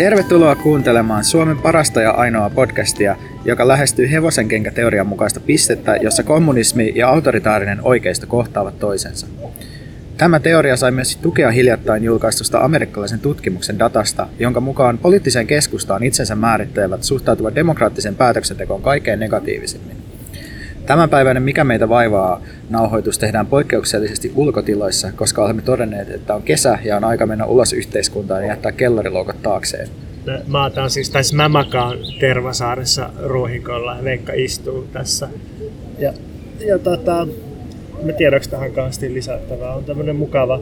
Tervetuloa kuuntelemaan Suomen parasta ja ainoa podcastia, joka lähestyy hevosenkenkäteorian mukaista pistettä, jossa kommunismi ja autoritaarinen oikeisto kohtaavat toisensa. Tämä teoria sai myös tukea hiljattain julkaistusta amerikkalaisen tutkimuksen datasta, jonka mukaan poliittiseen keskustaan itsensä määrittelevät suhtautuvat demokraattisen päätöksentekoon kaikkein negatiivisimmin. Tämänpäiväinen Mikä meitä vaivaa nauhoitus tehdään poikkeuksellisesti ulkotiloissa, koska olemme todenneet, että on kesä ja on aika mennä ulos yhteiskuntaan ja jättää kellariloukot taakseen. Mä otan siis, tai mä makaan Tervasaaressa ruohikolla Veikka istuu tässä. Ja, ja tota, mä tiedän, tähän kauheasti lisättävää. On tämmönen mukava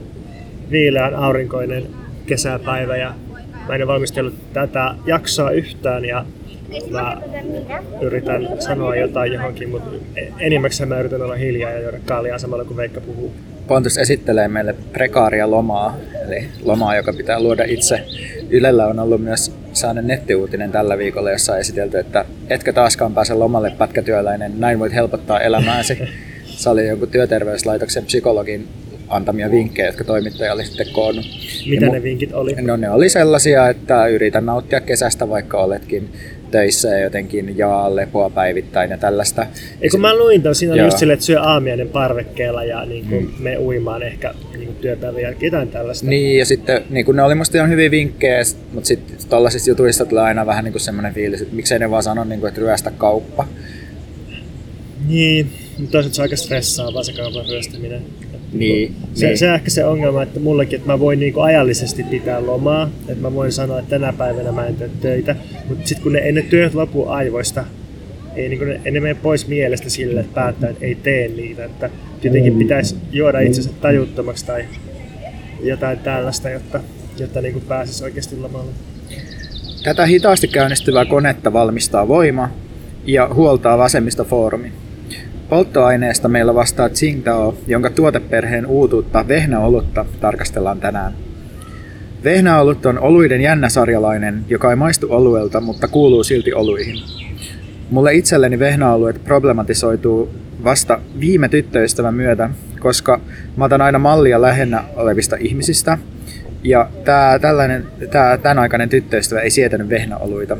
viileän aurinkoinen kesäpäivä ja mä en valmistellut tätä jaksoa yhtään ja mä yritän sanoa jotain johonkin, mutta enimmäkseen mä yritän olla hiljaa ja juoda kaalia samalla kun Veikka puhuu. Pontus esittelee meille prekaaria lomaa, eli lomaa, joka pitää luoda itse. Ylellä on ollut myös saanut nettiuutinen tällä viikolla, jossa on esitelty, että etkä taaskaan pääse lomalle pätkätyöläinen, näin voit helpottaa elämääsi. Se oli joku työterveyslaitoksen psykologin antamia vinkkejä, jotka toimittaja oli sitten koonnut. Mitä ja ne vinkit oli? No ne oli sellaisia, että yritä nauttia kesästä, vaikka oletkin töissä ja jotenkin jaa lepoa päivittäin ja tällaista. Eikö mä luin tuon, siinä oli just silleen, että syö aamiainen parvekkeella ja niin kuin hmm. me uimaan ehkä niin työpäivän jälkeen, jotain tällaista. Niin, ja sitten niin kuin ne oli musta ihan hyviä vinkkejä, mutta sitten tällaisista jutuista tulee aina vähän niin kuin semmoinen fiilis, että miksei ne vaan sano, niin kuin, että ryöstä kauppa. Niin, mutta toisaalta se on aika stressaavaa se kaupan ryöstäminen. Niin, se, niin. se on ehkä se ongelma, että mullekin, että mä voin niinku ajallisesti pitää lomaa, että mä voin sanoa, että tänä päivänä mä en tee töitä, mutta sitten kun ne, ennen työt lopu aivoista, ei, niin ne, ne mene pois mielestä sille, että päättää, että ei tee niitä. Että jotenkin mm. pitäisi juoda itsensä tajuttomaksi tai jotain tällaista, jotta, jotta niin pääsisi oikeasti lomalle. Tätä hitaasti käynnistyvää konetta valmistaa voima ja huoltaa vasemmistofoorumi. Polttoaineesta meillä vastaa Tsingtao, jonka tuoteperheen uutuutta vehnäolutta tarkastellaan tänään. Vehnäolut on oluiden jännäsarjalainen, joka ei maistu oluelta, mutta kuuluu silti oluihin. Mulle itselleni vehnäoluet problematisoituu vasta viime tyttöystävän myötä, koska mä otan aina mallia lähennä olevista ihmisistä, ja tää, tällainen, tää, tämän aikainen tyttöystävä ei sietänyt vehnäoluita.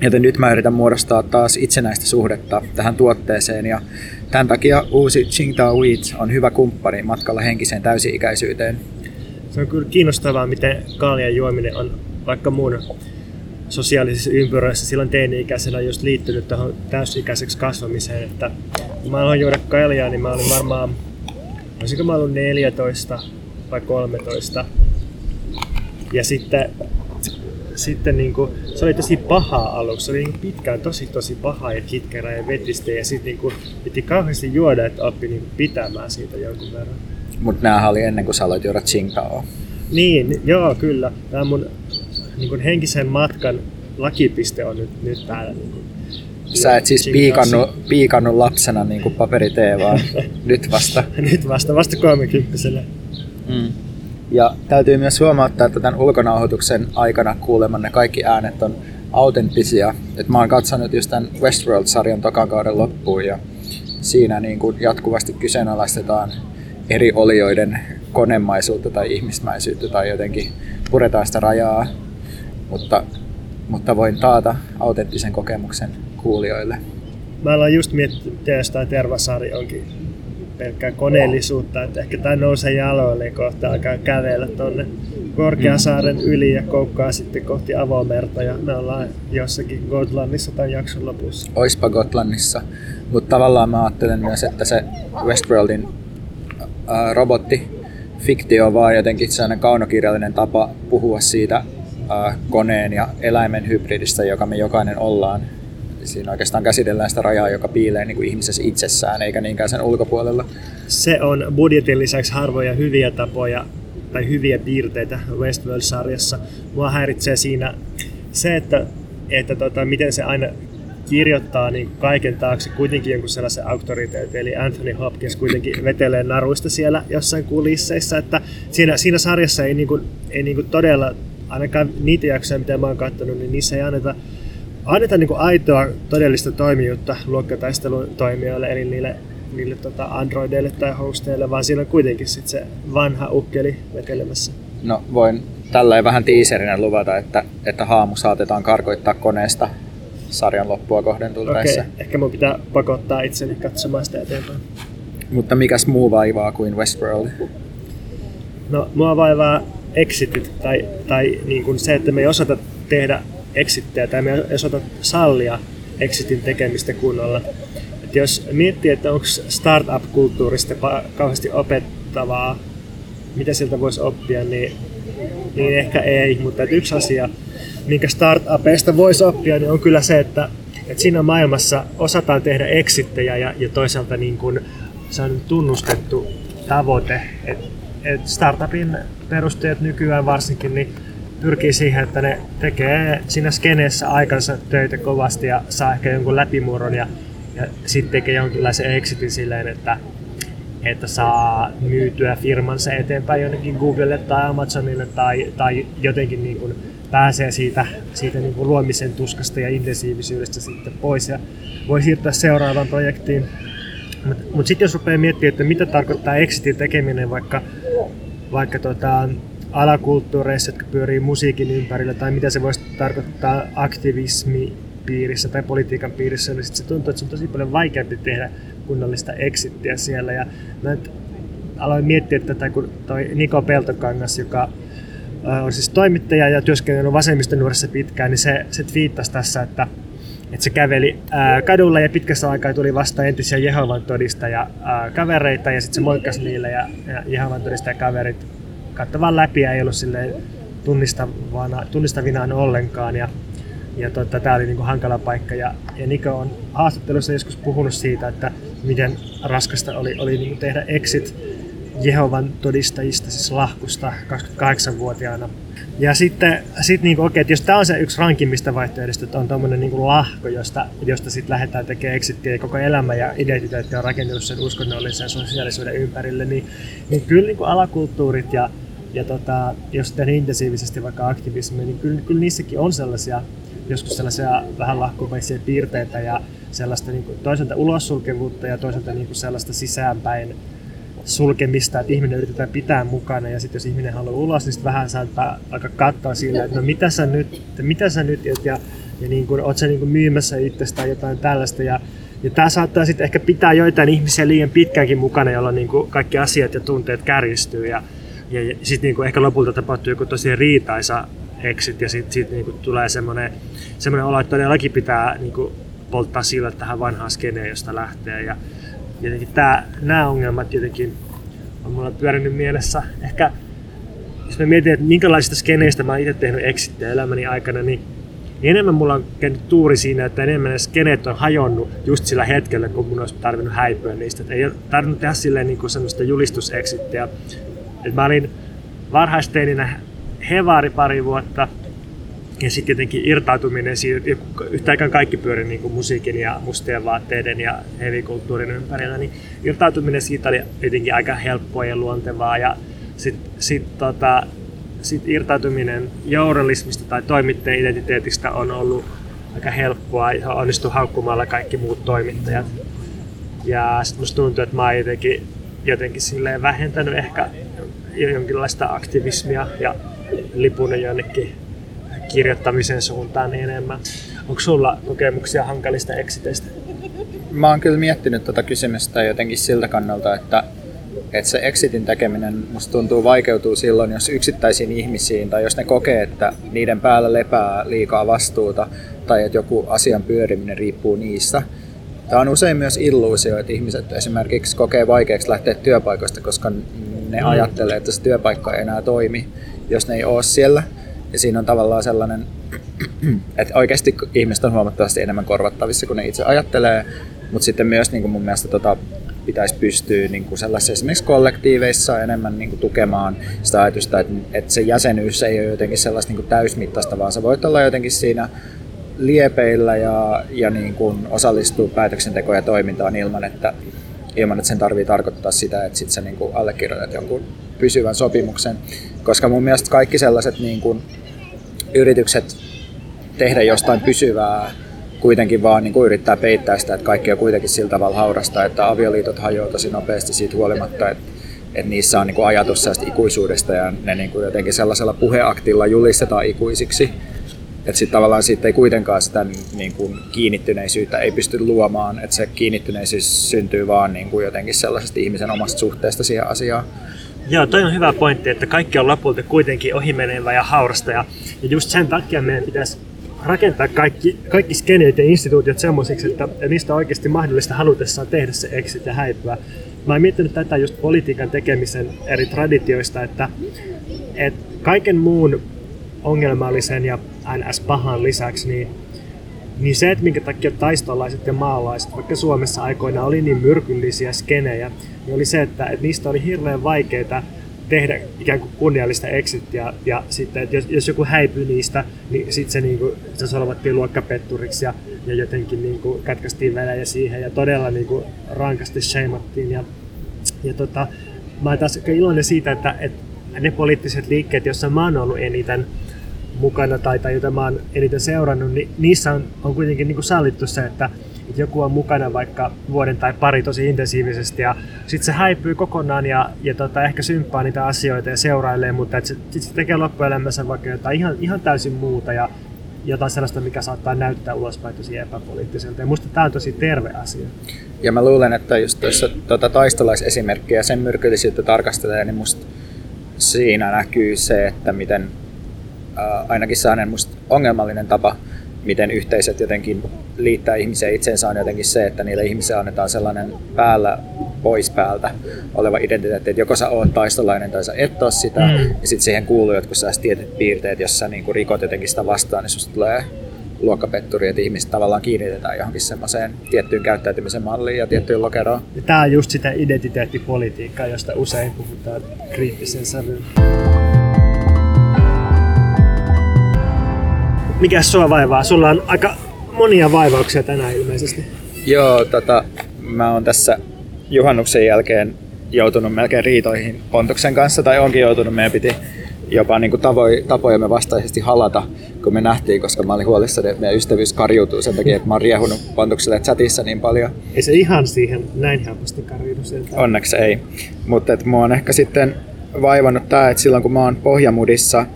Joten nyt mä yritän muodostaa taas itsenäistä suhdetta tähän tuotteeseen ja tämän takia uusi Qingdao Wheat on hyvä kumppani matkalla henkiseen täysi-ikäisyyteen. Se on kyllä kiinnostavaa, miten kaalian juominen on vaikka mun sosiaalisissa ympyröissä silloin teini-ikäisenä just liittynyt tuohon täysi-ikäiseksi kasvamiseen. Että kun mä aloin juoda kaljaa, niin mä olin varmaan, olisinko mä ollut 14 vai 13. Ja sitten sitten niin kuin, se oli tosi paha aluksi. Se oli niin pitkään tosi tosi paha ja kitkerä ja vetistä ja sitten niin kuin, piti kauheasti juoda, että oppi niin pitämään siitä jonkun verran. Mutta nämä oli ennen kuin sä aloit juoda Tsingtao. Niin, joo kyllä. Tämä mun niin kuin henkisen matkan lakipiste on nyt, nyt täällä. Niin kuin, Sä et siis piikannut, piikannut lapsena niin kuin paperitee, vaan nyt vasta. nyt vasta, vasta 30 mm. Ja täytyy myös huomauttaa, että tämän ulkonauhoituksen aikana kuulemanne kaikki äänet on autenttisia. Et mä oon katsonut just tämän Westworld-sarjan tokan kauden loppuun ja siinä niin kuin jatkuvasti kyseenalaistetaan eri olioiden konemaisuutta tai ihmismäisyyttä tai jotenkin puretaan sitä rajaa. Mutta, mutta voin taata autenttisen kokemuksen kuulijoille. Mä aloin just miettinyt, että Tervasari onkin pelkkää koneellisuutta, että ehkä tämä nousee jaloille ja kohta alkaa kävellä tuonne Korkeasaaren yli ja koukkaa sitten kohti avomerta ja me ollaan jossakin Gotlannissa tämän jakson lopussa. Oispa Gotlannissa, mutta tavallaan mä ajattelen myös, että se Westworldin robotti fiktio on vaan jotenkin sellainen kaunokirjallinen tapa puhua siitä koneen ja eläimen hybridistä, joka me jokainen ollaan siinä oikeastaan käsitellään sitä rajaa, joka piilee niin kuin ihmisessä itsessään, eikä niinkään sen ulkopuolella. Se on budjetin lisäksi harvoja hyviä tapoja tai hyviä piirteitä Westworld-sarjassa. Mua häiritsee siinä se, että, että tota, miten se aina kirjoittaa niin kaiken taakse kuitenkin jonkun sellaisen auktoriteetin, eli Anthony Hopkins kuitenkin vetelee naruista siellä jossain kulisseissa, että siinä, siinä sarjassa ei, niin kuin, ei niin kuin todella, ainakaan niitä jaksoja, mitä mä oon katsonut, niin niissä ei anneta anneta niin kuin aitoa todellista toimijuutta luokkataistelun toimijoille, eli niille, niille tota androideille tai hosteille, vaan siinä on kuitenkin sit se vanha ukkeli vetelemässä. No voin tälleen vähän tiiserinä luvata, että, että haamu saatetaan karkoittaa koneesta sarjan loppua kohden tultaessa. Okei, ehkä mun pitää pakottaa itseni katsomaan sitä eteenpäin. Mutta mikäs muu vaivaa kuin Westworld? No, mua vaivaa exitit tai, tai niin kuin se, että me ei osata tehdä exittejä tai me ei osata sallia exitin tekemistä kunnolla. Et jos miettii, että onko startup-kulttuurista kauheasti opettavaa, mitä sieltä voisi oppia, niin, niin ehkä ei. Mutta yksi asia, minkä startupeista voisi oppia, niin on kyllä se, että, että siinä maailmassa osataan tehdä exittejä ja, ja toisaalta niin kuin, se on tunnustettu tavoite. Et, et startupin perustajat nykyään varsinkin niin pyrkii siihen, että ne tekee siinä skeneessä aikansa töitä kovasti ja saa ehkä jonkun läpimurron ja, ja sitten tekee jonkinlaisen exitin silleen, että, että saa myytyä firmansa eteenpäin jonnekin Googlelle tai Amazonille tai, tai jotenkin niin kuin pääsee siitä, siitä niin kuin luomisen tuskasta ja intensiivisyydestä sitten pois ja voi siirtyä seuraavaan projektiin. Mutta mut sitten jos rupeaa miettimään, että mitä tarkoittaa exitin tekeminen vaikka, vaikka tota, alakulttuureissa, jotka pyörii musiikin ympärillä, tai mitä se voisi tarkoittaa aktivismi piirissä tai politiikan piirissä, niin se tuntuu, että se on tosi paljon vaikeampi tehdä kunnollista exittiä siellä. Ja mä aloin miettiä tätä, kun toi Niko Peltokangas, joka on siis toimittaja ja työskennellyt vasemmistonuorissa pitkään, niin se, se twiittasi tässä, että, että se käveli ää, kadulla ja pitkässä aikaa tuli vasta entisiä Jehovan todistaja ää, kavereita ja sitten se moikkasi niille ja, ja Jehovan todistaja kaverit kattavan läpi ja ei ollut silleen tunnistavana, tunnistavinaan ollenkaan. Ja, ja tota, tämä oli niin kuin hankala paikka. Ja, ja Niko on haastattelussa joskus puhunut siitä, että miten raskasta oli, oli niin kuin tehdä exit Jehovan todistajista, siis lahkusta 28-vuotiaana. Ja sitten sit niin okei, että jos tämä on se yksi rankimmista vaihtoehdosta, että on tuommoinen niin lahko, josta, josta sitten lähdetään tekemään exittiä ja koko elämä ja identiteetti on rakentunut sen uskonnollisen sosiaalisuuden ympärille, niin, niin kyllä niin kuin alakulttuurit ja ja tota, jos tehdään intensiivisesti vaikka aktivismia, niin kyllä, kyllä niissäkin on sellaisia joskus sellaisia vähän lahkomaisia piirteitä ja sellaista niin kuin, toisaalta ulossulkevuutta ja toisaalta niin kuin sellaista sisäänpäin sulkemista, että ihminen yritetään pitää mukana ja sitten jos ihminen haluaa ulos, niin sitten vähän saattaa aika katsoa sillä, että no mitä sä nyt, mitä sä nyt ja, ja niin kuin, oot sä niin kuin myymässä itsestään jotain tällaista ja ja tämä saattaa sitten ehkä pitää joitain ihmisiä liian pitkäänkin mukana, jolloin niin kuin kaikki asiat ja tunteet kärjistyy. Ja, ja, sitten niinku ehkä lopulta tapahtuu joku tosi riitaisa exit ja sitten sit niinku tulee semmoinen olo, että todellakin pitää niinku polttaa sillä tähän vanhaan skeneen, josta lähtee. Ja jotenkin nämä ongelmat jotenkin on mulla pyörinyt mielessä. Ehkä jos mä mietin, että minkälaisista skeneistä mä oon itse tehnyt exittiä elämäni aikana, niin niin enemmän mulla on käynyt tuuri siinä, että enemmän ne skeneet on hajonnut just sillä hetkellä, kun mun olisi tarvinnut häipyä niistä. Et ei ole tarvinnut tehdä silleen niin kuin semmoista julistuseksittiä, et mä olin varhaisteininä hevaari pari vuotta ja sitten jotenkin irtautuminen siitä, yhtä aikaan kaikki pyöri niin kuin musiikin ja mustien vaatteiden ja hevikulttuurin ympärillä, niin irtautuminen siitä oli jotenkin aika helppoa ja luontevaa ja sitten sit, tota, sit irtautuminen journalismista tai toimittajan identiteetistä on ollut aika helppoa ja onnistui haukkumalla kaikki muut toimittajat. Ja sitten musta tuntuu, että mä oon jotenkin, jotenkin silleen vähentänyt ehkä jonkinlaista aktivismia ja lipunut jonnekin kirjoittamisen suuntaan enemmän. Onko sulla kokemuksia hankalista eksiteistä? Mä oon kyllä miettinyt tätä tota kysymystä jotenkin siltä kannalta, että, että se exitin tekeminen musta tuntuu vaikeutuu silloin, jos yksittäisiin ihmisiin tai jos ne kokee, että niiden päällä lepää liikaa vastuuta tai että joku asian pyöriminen riippuu niistä. Tämä on usein myös illuusio, että ihmiset esimerkiksi kokee vaikeaksi lähteä työpaikoista, koska ne mm. ajattelee, että se työpaikka ei enää toimi, jos ne ei ole siellä. Ja siinä on tavallaan sellainen, että oikeasti ihmiset on huomattavasti enemmän korvattavissa kuin ne itse ajattelee, mutta sitten myös niin kuin mun mielestä tota, pitäisi pystyä niin kuin sellaisissa esimerkiksi kollektiiveissa enemmän niin kuin tukemaan sitä ajatusta, että, että se jäsenyys ei ole jotenkin sellaista niin kuin täysmittaista, vaan sä voit olla jotenkin siinä liepeillä ja, ja niin kuin osallistua päätöksentekoon ja toimintaan ilman, että ilman, että sen tarvii tarkoittaa sitä, että sit sä niin kuin allekirjoitat jonkun pysyvän sopimuksen. Koska mun mielestä kaikki sellaiset niin kuin yritykset tehdä jostain pysyvää kuitenkin vaan niin kuin yrittää peittää sitä, että kaikki on kuitenkin sillä tavalla haurasta, että avioliitot hajoaa tosi nopeasti siitä huolimatta, että, että niissä on niin kuin ajatus ikuisuudesta ja ne niin kuin jotenkin sellaisella puheaktilla julistetaan ikuisiksi. Että sitten tavallaan siitä ei kuitenkaan sitä niin kuin kiinnittyneisyyttä ei pysty luomaan, että se kiinnittyneisyys syntyy vaan niin kuin jotenkin sellaisesta ihmisen omasta suhteesta siihen asiaan. Joo, toi on hyvä pointti, että kaikki on lopulta kuitenkin ohimenevä ja haurasta ja, ja just sen takia meidän pitäisi rakentaa kaikki, kaikki skeneet ja instituutiot semmoisiksi, että niistä on oikeasti mahdollista halutessaan tehdä se exit ja häipyä. Mä oon miettinyt tätä just politiikan tekemisen eri traditioista, että, että kaiken muun ongelmallisen ja NS-pahan lisäksi, niin, niin se, että minkä takia taistolaiset ja maalaiset, vaikka Suomessa aikoina oli niin myrkyllisiä skenejä, niin oli se, että, että niistä oli hirveän vaikeaa tehdä ikään kuin kunniallista exittiä ja sitten, että jos, jos joku häipyi niistä, niin sitten se, niin kuin, se solvattiin luokkapetturiksi ja, ja jotenkin niin kuin, kätkästiin välejä siihen ja todella niin kuin, rankasti sheimattiin. Ja, ja tota, mä oon taas iloinen siitä, että, että ne poliittiset liikkeet, joissa mä oon ollut eniten mukana tai, tai joita mä oon eniten seurannut, niin niissä on, on kuitenkin niin kuin sallittu se, että, että joku on mukana vaikka vuoden tai pari tosi intensiivisesti ja sitten se häipyy kokonaan ja, ja tota, ehkä symppaa niitä asioita ja seurailee, mutta sitten se tekee loppuelämässä vaikka jotain ihan, ihan täysin muuta ja jotain sellaista, mikä saattaa näyttää ulospäin tosi epäpoliittiselta. Ja musta tämä on tosi terve asia. Ja mä luulen, että just tuossa tuota taistolaisesimerkkiä sen myrkyllisyyttä tarkastelee, niin musta siinä näkyy se, että miten äh, ainakin sellainen musta ongelmallinen tapa miten yhteisöt jotenkin liittää ihmisiä itseensä on jotenkin se, että niille ihmisille annetaan sellainen päällä pois päältä oleva identiteetti, että joko sä oot taistolainen tai sä et ole sitä, mm. ja sitten siihen kuuluu jotkut sellaiset tietyt piirteet, jos sä niin rikot jotenkin sitä vastaan, niin susta tulee luokkapetturi, että ihmiset tavallaan kiinnitetään johonkin semmoiseen tiettyyn käyttäytymisen malliin ja tiettyyn lokeroon. Ja tämä on just sitä identiteettipolitiikkaa, josta usein puhutaan kriittisen sävyyn. Mikä sua vaivaa? Sulla on aika monia vaivauksia tänään ilmeisesti. Joo, tota, mä oon tässä juhannuksen jälkeen joutunut melkein riitoihin Pontuksen kanssa, tai onkin joutunut. Meidän piti jopa niin kuin tavoin, tapojemme vastaisesti halata, kun me nähtiin, koska mä olin huolissani, että meidän ystävyys karjuutuu sen takia, että mä oon riehunut Pontukselle chatissa niin paljon. Ei se ihan siihen näin helposti karjudu sieltä. Onneksi ei. Mutta mua on ehkä sitten vaivannut tämä, että silloin kun mä oon pohjamudissa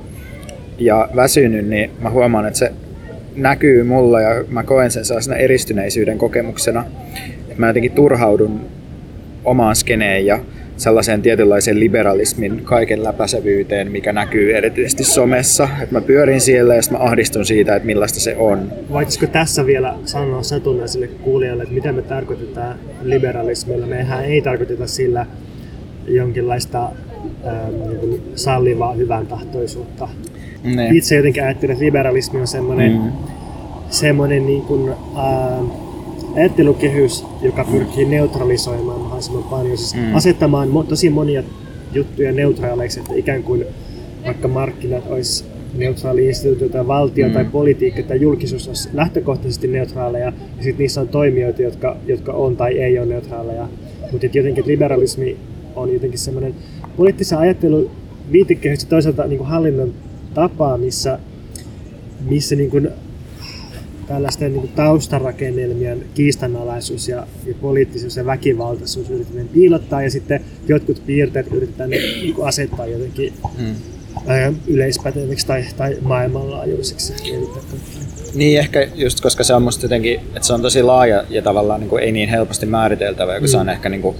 ja väsynyt, niin mä huomaan, että se näkyy mulla ja mä koen sen sellaisena eristyneisyyden kokemuksena. Että mä jotenkin turhaudun omaan skeneen ja sellaiseen tietynlaiseen liberalismin kaiken läpäisevyyteen, mikä näkyy erityisesti somessa. Että mä pyörin siellä ja mä ahdistun siitä, että millaista se on. Voitaisiko tässä vielä sanoa satunnaisille kuulijoille, että mitä me tarkoitetaan liberalismilla? Mehän ei tarkoiteta sillä jonkinlaista ähm, niin sallivaa hyvän tahtoisuutta ne. Itse jotenkin ajattelen, että liberalismi on semmoinen, mm. semmoinen niin kuin, ää, ajattelukehys, joka pyrkii neutralisoimaan mahdollisimman paljon, siis mm. asettamaan mo- tosi monia juttuja neutraaleiksi, että ikään kuin vaikka markkinat olisi neutraali instituutio tai valtio mm. tai politiikka tai julkisuus olisi lähtökohtaisesti neutraaleja ja sitten niissä on toimijoita, jotka, jotka on tai ei ole neutraaleja. Mutta jotenkin liberalismi on jotenkin semmoinen poliittisen ajattelun viitekehys ja toisaalta niin kuin hallinnon tapa, missä, missä niin kuin tällaisten niin kuin taustarakennelmien kiistanalaisuus ja, ja poliittisuus ja väkivaltaisuus yritetään piilottaa ja sitten jotkut piirteet yritetään niin kuin asettaa jotenkin hmm. yleispäteviksi tai, tai maailmanlaajuisiksi. Niin, ehkä just koska se on musta jotenkin, että se on tosi laaja ja tavallaan niin kuin ei niin helposti määriteltävä, kun mm. se on ehkä niin kuin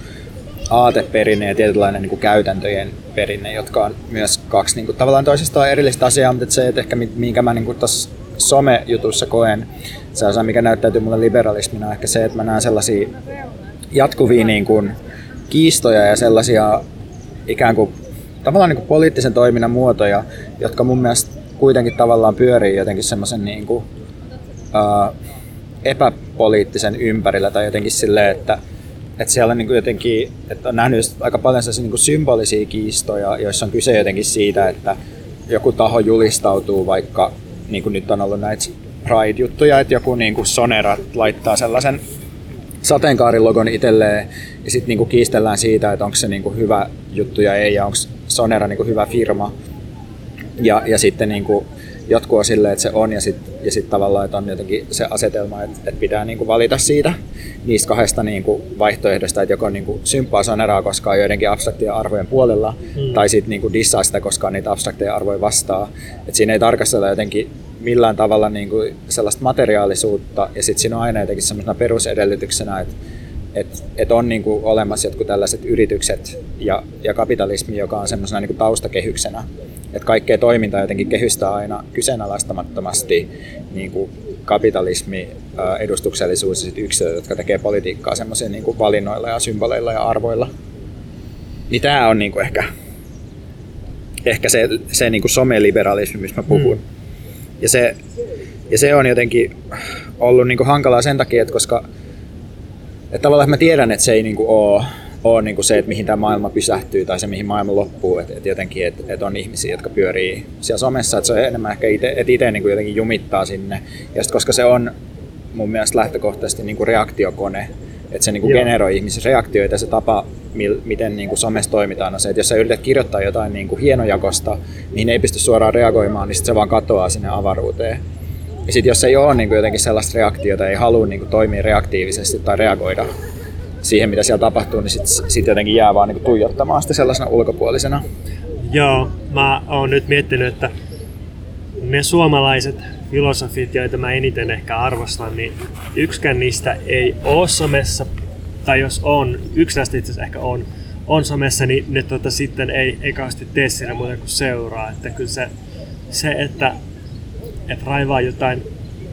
aateperinne ja tietynlainen niin kuin käytäntöjen perinne, jotka on myös kaksi niin kuin, tavallaan toisistaan erillistä asiaa, mutta se, että ehkä minkä mä niin tuossa some-jutussa koen, se osa, mikä näyttäytyy mulle liberalismina, on ehkä se, että mä näen sellaisia jatkuvia niin kuin, kiistoja ja sellaisia ikään kuin tavallaan niin kuin poliittisen toiminnan muotoja, jotka mun mielestä kuitenkin tavallaan pyörii jotenkin semmoisen niin kuin, uh, epäpoliittisen ympärillä tai jotenkin silleen, että että siellä niin kuin jotenkin, että on nähnyt aika paljon sellaisia niin kuin symbolisia kiistoja, joissa on kyse jotenkin siitä, että joku taho julistautuu vaikka, niin kuin nyt on ollut näitä Pride-juttuja, että joku niin kuin Sonera laittaa sellaisen sateenkaarilogon itselleen ja sitten niin kuin kiistellään siitä, että onko se niin kuin hyvä juttu ja ei ja onko Sonera niin kuin hyvä firma. Ja, ja sitten niin kuin on silleen, että se on ja sitten ja sit tavallaan, että on jotenkin se asetelma, että, että pitää niin kuin valita siitä niistä kahdesta niin kuin vaihtoehdosta, että joko niin kuin symppaa saneraa, koska on joidenkin abstraktien arvojen puolella, mm. tai sitten niin dissaa sitä, koska on niitä abstrakteja arvoja vastaa. Että siinä ei tarkastella jotenkin millään tavalla niin kuin sellaista materiaalisuutta, ja sitten siinä on aina jotenkin sellaisena perusedellytyksenä, että et, et on niin kuin olemassa jotkut tällaiset yritykset ja, ja kapitalismi, joka on semmoisena niin kuin taustakehyksenä, että kaikkea toimintaa jotenkin kehystää aina kyseenalaistamattomasti niin kuin kapitalismi, edustuksellisuus ja yksilöt, jotka tekee politiikkaa semmoisia niin kuin valinnoilla ja symboleilla ja arvoilla. Niin tämä on niin kuin ehkä, ehkä se, se niin kuin someliberalismi, mistä mä puhun. Mm. Ja, se, ja se on jotenkin ollut niin kuin hankalaa sen takia, että koska että tavallaan mä tiedän, että se ei niin kuin ole ole niin kuin se, että mihin tämä maailma pysähtyy tai se, mihin maailma loppuu. Että et jotenkin, että et on ihmisiä, jotka pyörii siellä somessa, että se on enemmän ehkä itse, että itse niin kuin jotenkin jumittaa sinne. Ja sit, koska se on mun mielestä lähtökohtaisesti niin kuin reaktiokone, että se niin kuin generoi ihmisissä reaktioita ja se tapa, miten niin kuin somessa toimitaan, on se, että jos sä yrität kirjoittaa jotain niin kuin hienojakosta, mihin ei pysty suoraan reagoimaan, niin sit se vaan katoaa sinne avaruuteen. Ja sitten jos ei ole niin kuin jotenkin sellaista reaktiota, ei halua niin kuin toimia reaktiivisesti tai reagoida siihen, mitä siellä tapahtuu, niin sitten sit jotenkin jää vaan niin tuijottamaan sitä sellaisena ulkopuolisena. Joo, mä oon nyt miettinyt, että ne suomalaiset filosofit, joita mä eniten ehkä arvostan, niin yksikään niistä ei ole somessa, tai jos on, yksi näistä itse asiassa ehkä on, on somessa, niin ne tota, sitten ei, ei kauheasti tee siinä muuta kuin seuraa. Että kyllä se, se että, että raivaa jotain,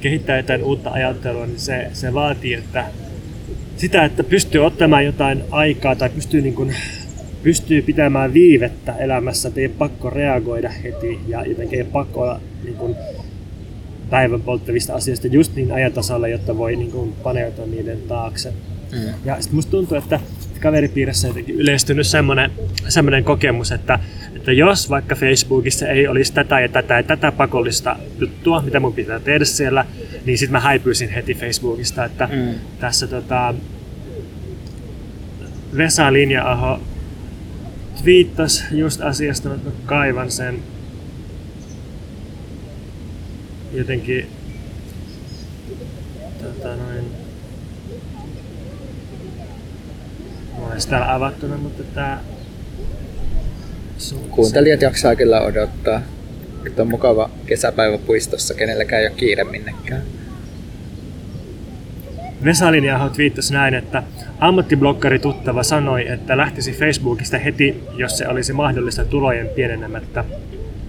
kehittää jotain uutta ajattelua, niin se, se vaatii, että sitä, että pystyy ottamaan jotain aikaa tai pystyy, niin kuin, pystyy pitämään viivettä elämässä, että ei ole pakko reagoida heti ja jotenkin ei ole pakko olla niin kuin, päivän polttavista asioista just niin ajantasalla, jotta voi niin kuin, paneutua niiden taakse. Mm. Ja sitten musta tuntuu, että kaveripiirissä on jotenkin yleistynyt semmoinen, semmoinen kokemus, että, että jos vaikka Facebookissa ei olisi tätä ja tätä ja tätä pakollista juttua, mitä mun pitää tehdä siellä, niin sitten mä häipyisin heti Facebookista, että mm. tässä tota, Vesa Linja-aho twiittasi just asiasta, että kaivan sen jotenkin tota noin, Mulla olisi täällä avattuna, mutta tää... Kuuntelijat jaksaa kyllä odottaa. Nyt on mukava kesäpäivä puistossa, kenelläkään ei ole kiire minnekään. Vesalin Jaho twiittasi näin, että ammattiblokkari tuttava sanoi, että lähtisi Facebookista heti, jos se olisi mahdollista tulojen pienenemättä.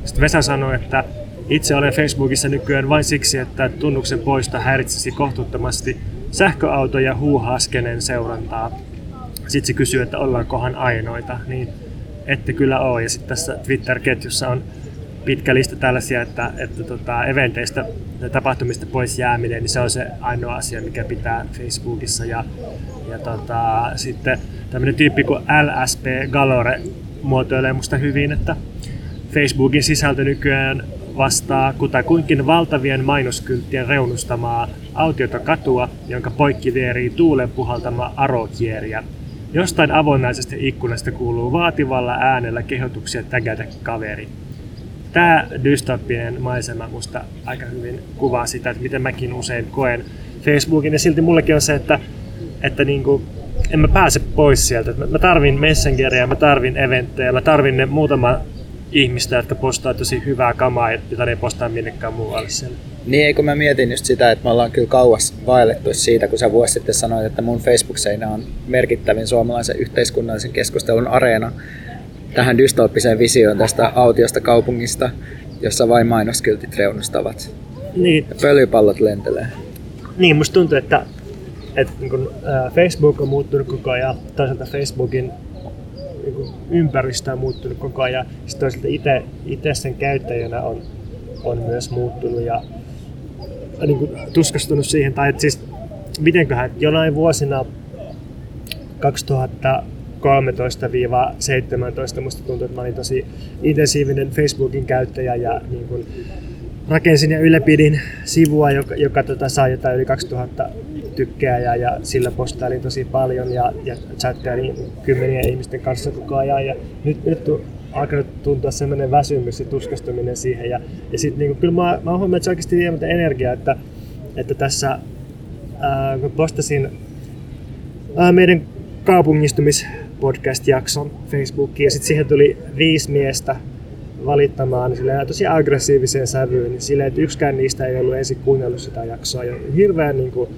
Sitten Vesa sanoi, että itse olen Facebookissa nykyään vain siksi, että tunnuksen poista häiritsisi kohtuuttomasti sähköauto- ja huuhaaskenen seurantaa. Sitten se kysyy, että ollaankohan ainoita, niin ette kyllä ole. Ja sitten tässä Twitter-ketjussa on pitkä lista tällaisia, että, että tota, eventeistä ja tapahtumista pois jääminen, niin se on se ainoa asia, mikä pitää Facebookissa. Ja, ja tota, sitten tämmöinen tyyppi kuin LSP Galore muotoilee musta hyvin, että Facebookin sisältö nykyään vastaa kutakuinkin valtavien mainoskylttien reunustamaa autiota katua, jonka poikki vierii tuulen puhaltama arokieriä. Jostain avoinnaisesta ikkunasta kuuluu vaativalla äänellä kehotuksia tägätä kaveri tämä dystopinen maisema musta aika hyvin kuvaa sitä, että miten mäkin usein koen Facebookin. Ja silti mullekin on se, että, että niin kuin, en mä pääse pois sieltä. Mä tarvin Messengeria, mä tarvin eventtejä, mä tarvin ne muutama ihmistä, jotka postaa tosi hyvää kamaa, jota ne ei postaa minnekään muualle siellä. Niin, eikö mä mietin just sitä, että me ollaan kyllä kauas vaellettu siitä, kun sä vuosi sitten sanoit, että mun Facebook-seinä on merkittävin suomalaisen yhteiskunnallisen keskustelun areena tähän dystooppiseen visioon tästä autiosta kaupungista, jossa vain mainoskyltit reunustavat. Niin. Ja pölypallot lentelee. Niin, musta tuntuu, että, että niin kun, Facebook on muuttunut koko ajan, toisaalta Facebookin niin ympäristö on muuttunut koko ajan, sitten toisaalta itse, itse sen käyttäjänä on, on myös muuttunut ja niin kun, tuskastunut siihen, tai että siis mitenköhän jonain vuosina 2000 13-17 musta tuntuu, että mä olin tosi intensiivinen Facebookin käyttäjä ja niin kun rakensin ja ylläpidin sivua, joka, joka tota, sai jotain yli 2000 tykkää ja, ja sillä postailin tosi paljon ja, ja chattailin kymmenien ihmisten kanssa koko ajan. Ja nyt, nyt alkanut tuntua semmoinen väsymys ja tuskastuminen siihen. Ja, ja sitten niin kyllä mä, mä huomannut, että oikeasti vie energiaa, että, että tässä ää, kun postasin ää, meidän kaupungistumispodcast-jakson Facebookiin ja sitten siihen tuli viisi miestä valittamaan sille tosi aggressiiviseen sävyyn, niin silleen, että yksikään niistä ei ollut ensin kuunnellut sitä jaksoa. Ja hirveän niin kuin,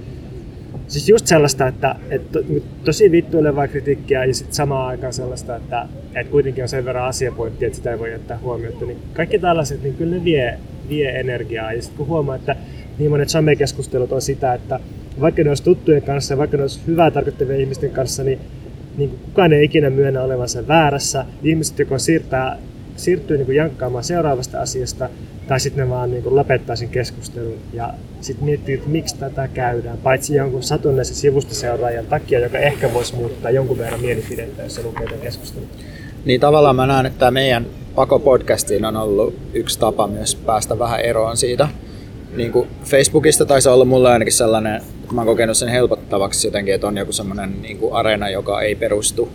siis just sellaista, että, että tosi vittuilevaa kritiikkiä ja sitten samaan aikaan sellaista, että, että kuitenkin on sen verran asiapointti, että sitä ei voi jättää huomiota. Niin kaikki tällaiset, niin kyllä ne vie, vie energiaa. Ja sitten kun huomaa, että niin monet somekeskustelut on sitä, että vaikka ne olisi tuttujen kanssa ja vaikka ne olisi hyvää tarkoittavien ihmisten kanssa, niin, niin kukaan ei ikinä myönnä olevansa väärässä. Ihmiset, jotka siirtää siirtyy niin jankkaamaan seuraavasta asiasta, tai sitten ne vaan niin kuin lopettaa sen keskustelun ja sitten miettii, että miksi tätä käydään, paitsi jonkun satunnaisen sivustoseuraajan takia, joka ehkä voisi muuttaa jonkun verran mielipidettä, jos se lukee tämän keskustelun. Niin tavallaan mä näen, että meidän Pako-podcastiin on ollut yksi tapa myös päästä vähän eroon siitä. Niin kuin Facebookista taisi olla mulle ainakin sellainen, että mä oon kokenut sen helpottavaksi jotenkin, että on joku semmoinen niin areena, joka ei perustu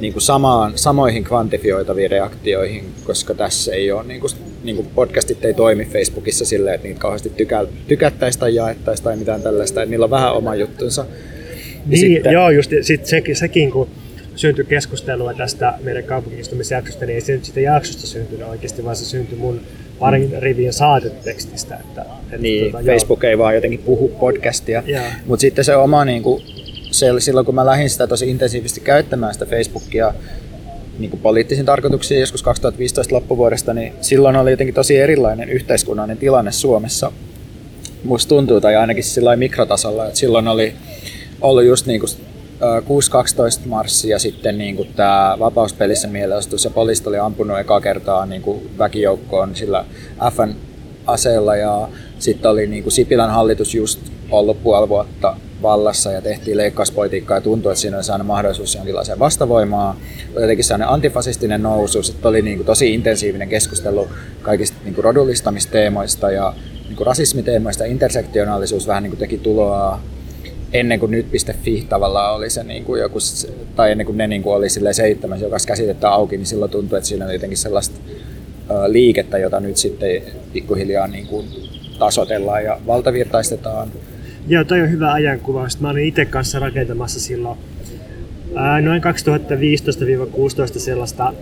niin kuin samaan, samoihin kvantifioitaviin reaktioihin, koska tässä ei ole, niin kuin, niin kuin podcastit ei toimi Facebookissa silleen, että niitä kauheasti tykä, tykättäisiin tai jaettaisiin tai mitään tällaista, että niillä on vähän oma juttunsa. Niin, sitten, joo, just sit se, sekin, kun syntyi keskustelua tästä meidän kaupungistumisjaksosta, niin ei se nyt sitä jaksosta syntynyt oikeasti, vaan se syntyi mun parin rivien saatetekstistä. Että, että niin, tuota, Facebook joo. ei vaan jotenkin puhu podcastia, mutta sitten se oma niin kuin, se, silloin kun mä lähdin sitä tosi intensiivisesti käyttämään sitä Facebookia niin kuin poliittisiin tarkoituksiin joskus 2015 loppuvuodesta, niin silloin oli jotenkin tosi erilainen yhteiskunnallinen tilanne Suomessa. Musta tuntuu, tai ainakin sillä mikrotasolla, että silloin oli ollut just niin kuin 6-12 marssi ja sitten niin kuin tämä vapauspelissä mielenosoitus ja poliisit oli ampunut eka kertaa niin kuin väkijoukkoon sillä FN aseella ja sitten oli niin kuin Sipilän hallitus just ollut puoli vuotta vallassa ja tehtiin leikkauspolitiikkaa ja tuntui, että siinä oli saanut mahdollisuus jonkinlaiseen vastavoimaan. Oli jotenkin sellainen antifasistinen nousu, sitten oli niin kuin tosi intensiivinen keskustelu kaikista niin kuin rodullistamisteemoista ja niin kuin rasismiteemoista, intersektionaalisuus vähän niin kuin teki tuloa ennen kuin nyt.fi tavallaan oli se niin kuin joku, tai ennen kuin ne niin kuin oli seitsemäs joka käsitettä auki, niin silloin tuntui, että siinä oli jotenkin sellaista liikettä, jota nyt sitten pikkuhiljaa niin kuin tasotellaan ja valtavirtaistetaan. Joo, toi on hyvä ajankuva. Mä olin itse kanssa rakentamassa silloin ää, noin 2015-16 sellaista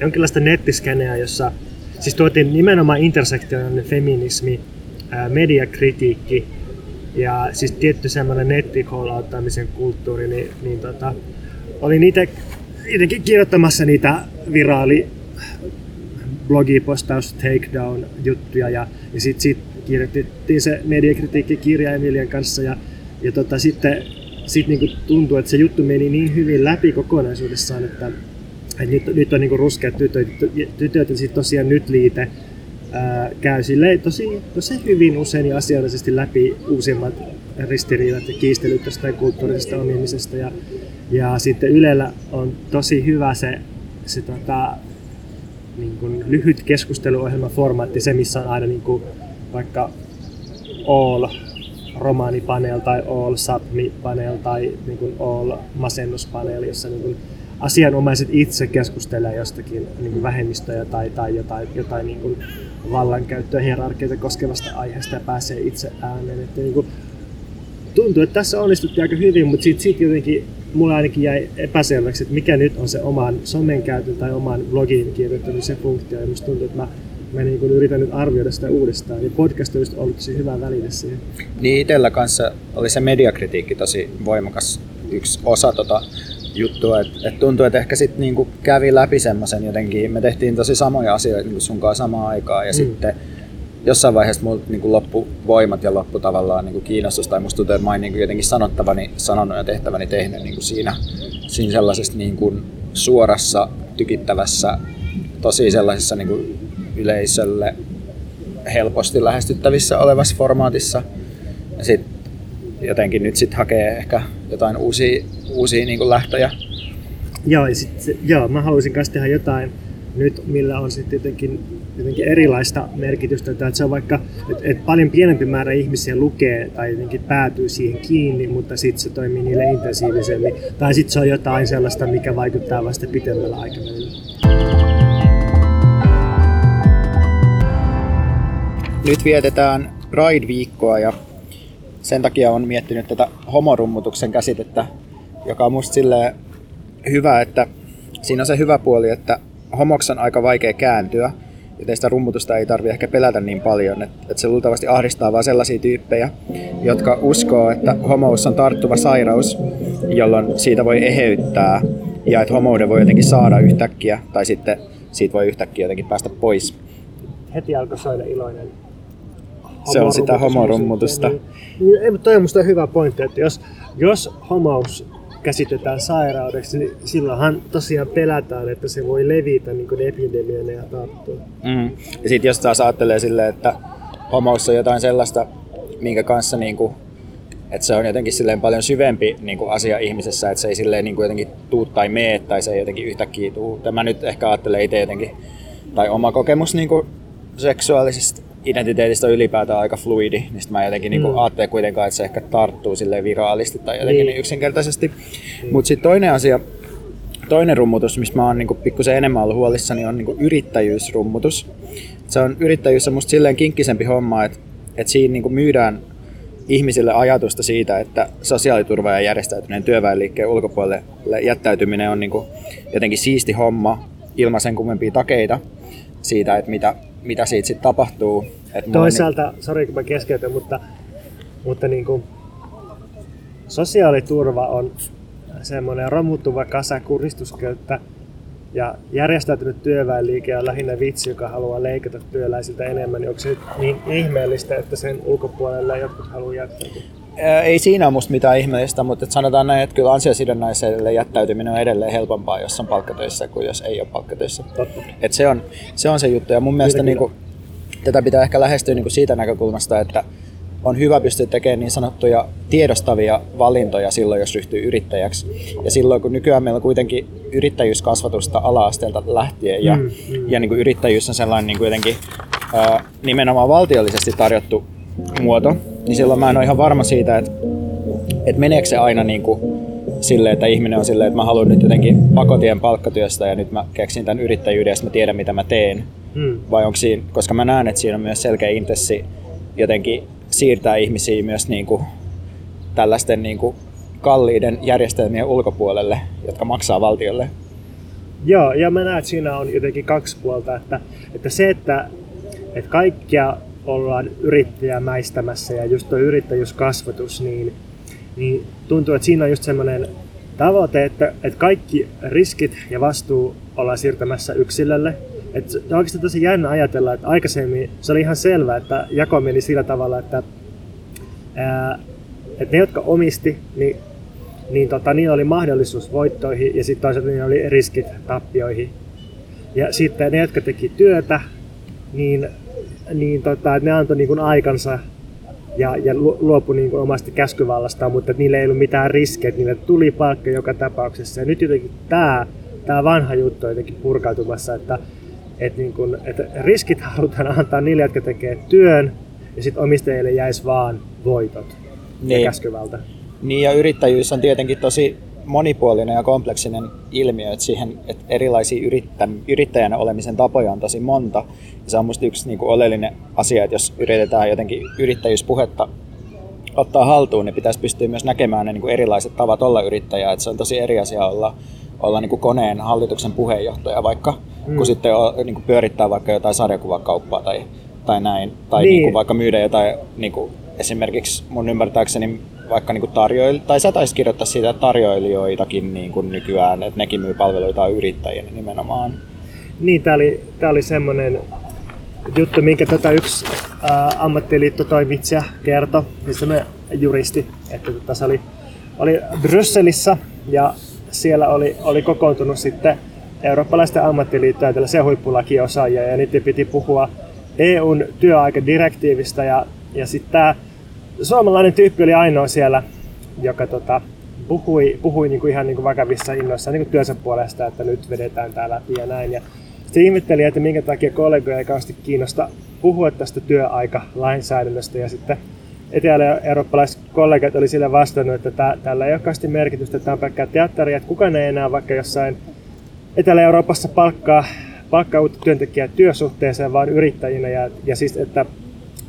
jonkinlaista nettiskeneä, jossa siis tuotiin nimenomaan intersektionaalinen feminismi, ää, mediakritiikki ja siis tietty semmoinen nettikoulauttamisen kulttuuri, niin, niin tota, olin itse itsekin kirjoittamassa niitä viraali blogipostaus takedown juttuja ja, ja sitten sit kirjoitettiin se mediakritiikkikirja Emilian kanssa ja, ja tota, sitten sit niinku tuntuu, että se juttu meni niin hyvin läpi kokonaisuudessaan, että, että nyt, nyt on niinku ruskeat tytöt, tytöt ja sitten tosiaan nyt liite ää, käy silleen tosi, tosi hyvin usein ja asiallisesti läpi uusimmat ristiriidat ja kiistelyt tästä kulttuurisesta omimisesta ja, ja sitten Ylellä on tosi hyvä se, se tota, niin kuin lyhyt keskusteluohjelmaformaatti, se missä on aina niin kuin vaikka all romaanipanel tai all sapmi-panel tai niin kuin all masennuspanel, jossa niin kuin asianomaiset itse keskustelevat jostakin niin kuin vähemmistöjä tai, tai jotain, jotain niin kuin vallankäyttöä hierarkioita koskevasta aiheesta ja pääsee itse ääneen. Että niin kuin, tuntuu, että tässä onnistuttiin aika hyvin, mutta sitten sit jotenkin mulla ainakin jäi epäselväksi, että mikä nyt on se oman somen käytön tai oman blogin kirjoittamisen funktio. Ja musta tuntuu, että mä mä niin kuin yritän nyt arvioida sitä uudestaan, niin podcast olisi ollut tosi hyvä väline siihen. Niin itsellä kanssa oli se mediakritiikki tosi voimakas yksi osa tota juttua, että et tuntuu, että ehkä sitten niinku kävi läpi semmoisen jotenkin, me tehtiin tosi samoja asioita niinku sunkaan samaan aikaan ja mm. sitten jossain vaiheessa mulla niinku loppu voimat ja loppu tavallaan niinku kiinnostus tai musta tuntuu, että mä oon niinku jotenkin sanottavani, sanonut ja tehtäväni tehnyt niinku siinä, siinä sellaisessa niinku suorassa, tykittävässä, tosi sellaisessa niinku yleisölle helposti lähestyttävissä olevassa formaatissa. Ja sit jotenkin nyt sitten hakee ehkä jotain uusia, uusia niin kuin lähtöjä. Joo, ja sit, joo, mä haluaisin kanssa tehdä jotain nyt, millä on sitten jotenkin, jotenkin erilaista merkitystä. Että se on vaikka, että et paljon pienempi määrä ihmisiä lukee tai jotenkin päätyy siihen kiinni, mutta sitten se toimii niille intensiivisemmin. Tai sitten se on jotain sellaista, mikä vaikuttaa vasta pitemmällä aikavälillä. Nyt vietetään Pride-viikkoa ja sen takia on miettinyt tätä homorummutuksen käsitettä, joka on musta silleen hyvä, että siinä on se hyvä puoli, että homoksi on aika vaikea kääntyä, joten sitä rummutusta ei tarvi ehkä pelätä niin paljon. Että et se luultavasti ahdistaa vain sellaisia tyyppejä, jotka uskoo, että homous on tarttuva sairaus, jolloin siitä voi eheyttää ja että homouden voi jotenkin saada yhtäkkiä tai sitten siitä voi yhtäkkiä jotenkin päästä pois. Heti alkoi soida iloinen Se on sitä homorummutusta. Niin, niin, ei, mutta toi on musta hyvä pointti, että jos, jos homous käsitetään sairaudeksi, niin silloinhan tosiaan pelätään, että se voi levitä niin kuin epidemiana ja tarttua. Mm. Ja sitten jos taas ajattelee silleen, että homoussa on jotain sellaista, minkä kanssa niin kuin, että se on jotenkin silleen paljon syvempi niin kuin asia ihmisessä, että se ei silleen niin kuin jotenkin tuu tai mee tai se ei jotenkin yhtäkkiä tuu. Tämä nyt ehkä ajattelee itse jotenkin, tai oma kokemus niin kuin seksuaalisesta identiteetistä ylipäätään aika fluidi, niin mä jotenkin niinku mm. niin ajattelen kuitenkaan, että se ehkä tarttuu sille viraalisti tai jotenkin niin. Niin yksinkertaisesti. Mm. Mutta sitten toinen asia, toinen rummutus, missä mä oon niin pikkusen enemmän ollut huolissani, on niin yrittäjyysrummutus. Se on yrittäjyys on musta silleen kinkkisempi homma, että, että siinä niin myydään ihmisille ajatusta siitä, että sosiaaliturva ja järjestäytyneen työväenliikkeen ulkopuolelle jättäytyminen on niin jotenkin siisti homma ilman sen kummempia takeita siitä, että mitä, mitä siitä sitten tapahtuu. Et Toisaalta, niin... sori kun mä keskeytän, mutta, mutta niin kuin, sosiaaliturva on semmoinen romuttuva kasa kuristusköyttä, ja järjestäytynyt työväenliike on lähinnä vitsi, joka haluaa leikata työläisiltä enemmän, niin onko se niin ihmeellistä, että sen ulkopuolelle jotkut haluaa jättää? Ei siinä ole musta mitään ihmeellistä, mutta et sanotaan näin, että kyllä ansiosidonnaiselle jättäytyminen on edelleen helpompaa, jos on palkkatöissä kuin jos ei ole palkkatöissä. Et se, on, se on se juttu ja mun mielestä niinku, tätä pitää ehkä lähestyä niinku siitä näkökulmasta, että on hyvä pystyä tekemään niin sanottuja tiedostavia valintoja silloin, jos ryhtyy yrittäjäksi. Ja silloin, kun nykyään meillä on kuitenkin yrittäjyyskasvatusta ala-asteelta lähtien ja, mm, mm. ja niin kuin yrittäjyys on sellainen niin kuin jotenkin ää, nimenomaan valtiollisesti tarjottu muoto, niin silloin mä en ole ihan varma siitä, että, että meneekö se aina niin kuin silleen, että ihminen on silleen, että mä haluan nyt jotenkin pakotien palkkatyöstä ja nyt mä keksin tämän yrittäjyyden ja mä tiedän mitä mä teen. Mm. Vai onko siinä, koska mä näen, että siinä on myös selkeä intressi jotenkin siirtää ihmisiä myös niin kuin tällaisten niin kuin kalliiden järjestelmien ulkopuolelle, jotka maksaa valtiolle. Joo, ja mä näen, että siinä on jotenkin kaksi puolta, että, että se, että, että kaikkia ollaan yrittäjämäistämässä ja just tuo yrittäjyyskasvatus, niin, niin tuntuu, että siinä on just semmoinen tavoite, että, että kaikki riskit ja vastuu ollaan siirtämässä yksilölle, et on oikeasti tosi jännä ajatella, että aikaisemmin se oli ihan selvää, että jako meni sillä tavalla, että, että ne, jotka omisti, niin, niin tota, niillä oli mahdollisuus voittoihin ja sitten toisaalta niillä oli riskit tappioihin. Ja sitten ne, jotka teki työtä, niin, niin tota, ne antoi niin kuin aikansa ja, ja luopui niin kuin omasta käskyvallastaan, mutta niille ei ollut mitään riskejä, niille tuli palkka joka tapauksessa. Ja nyt jotenkin tämä, tämä vanha juttu on jotenkin purkautumassa, että että niin kun, että riskit halutaan antaa niille, jotka tekee työn, ja sitten omistajille jäisi vaan voitot niin. ja käskyvalta. Niin, ja yrittäjyys on tietenkin tosi monipuolinen ja kompleksinen ilmiö, että siihen että erilaisia yrittä, yrittäjänä olemisen tapoja on tosi monta. Ja se on minusta yksi niin kuin oleellinen asia, että jos yritetään jotenkin yrittäjyyspuhetta ottaa haltuun, niin pitäisi pystyä myös näkemään ne niin kuin erilaiset tavat olla yrittäjä. Että se on tosi eri asia olla, olla niin kuin koneen hallituksen puheenjohtaja vaikka, mm. kun sitten niin kuin pyörittää vaikka jotain sarjakuvakauppaa tai, tai näin. Tai niin. Niin kuin vaikka myydä jotain, niin kuin esimerkiksi mun ymmärtääkseni vaikka niin tarjoil, tai sä taisit kirjoittaa siitä tarjoilijoitakin niin kuin nykyään, että nekin myy palveluita yrittäjien nimenomaan. Niin, tämä oli, tää oli semmoinen juttu, minkä tätä yksi ää, ammattiliittotoimitsija kertoi, siis me juristi, että tässä oli, oli Brysselissä ja siellä oli, oli kokoontunut sitten eurooppalaisten ammattiliittojen tällaisia huippulakiosaajia ja niiden piti puhua EUn työaikadirektiivistä ja, ja sitten tämä suomalainen tyyppi oli ainoa siellä, joka tota, puhui, puhui niinku ihan niinku vakavissa innoissa niinku työnsä puolesta, että nyt vedetään tää läpi ja näin. Ja sitten ihmetteli, että minkä takia kollegoja ei kauheasti kiinnosta puhua tästä työaikalainsäädännöstä ja sitten etelä-eurooppalaiset kollegat oli sille vastannut, että tää, tällä ei ole merkitystä, tämä on pelkkää teatteria, että kukaan ei enää vaikka jossain Etelä-Euroopassa palkkaa, palkkaa uutta työntekijää työsuhteeseen, vaan yrittäjinä ja, ja siis, että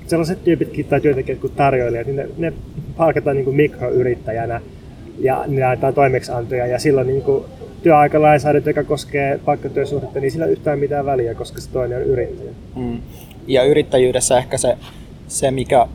sellaiset tyypitkin tai työntekijät kuin tarjoilijat, niin ne, ne palkataan niin kuin mikroyrittäjänä ja ne laitetaan toimeksiantoja ja silloin niin kuin työaikalainsäädäntö, joka koskee paikkatyösuhdetta, niin sillä ei yhtään mitään väliä, koska se toinen on yrittäjä. Mm. Ja yrittäjyydessä ehkä se, se mikä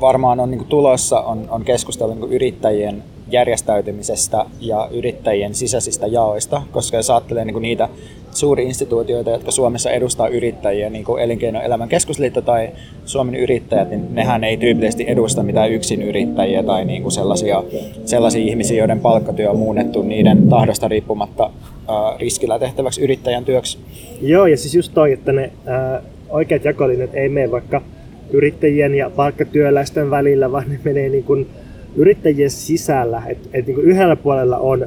varmaan on niin kuin tulossa, on, on keskustelu niin yrittäjien järjestäytymisestä ja yrittäjien sisäisistä jaoista, koska jos ajattelee niin kuin niitä suuria instituutioita, jotka Suomessa edustaa yrittäjiä, niin kuin Elinkeinoelämän keskusliitto tai Suomen yrittäjät, niin nehän ei tyypillisesti edusta mitään yksin yrittäjiä tai niin kuin sellaisia, sellaisia ihmisiä, joiden palkkatyö on muunnettu niiden tahdosta riippumatta äh, riskillä tehtäväksi yrittäjän työksi. Joo, ja siis just toi, että ne äh, oikeat jakolinjat ei mene vaikka yrittäjien ja palkkatyöläisten välillä, vaan ne menee niin kuin yrittäjien sisällä. Et, et niin kuin yhdellä puolella on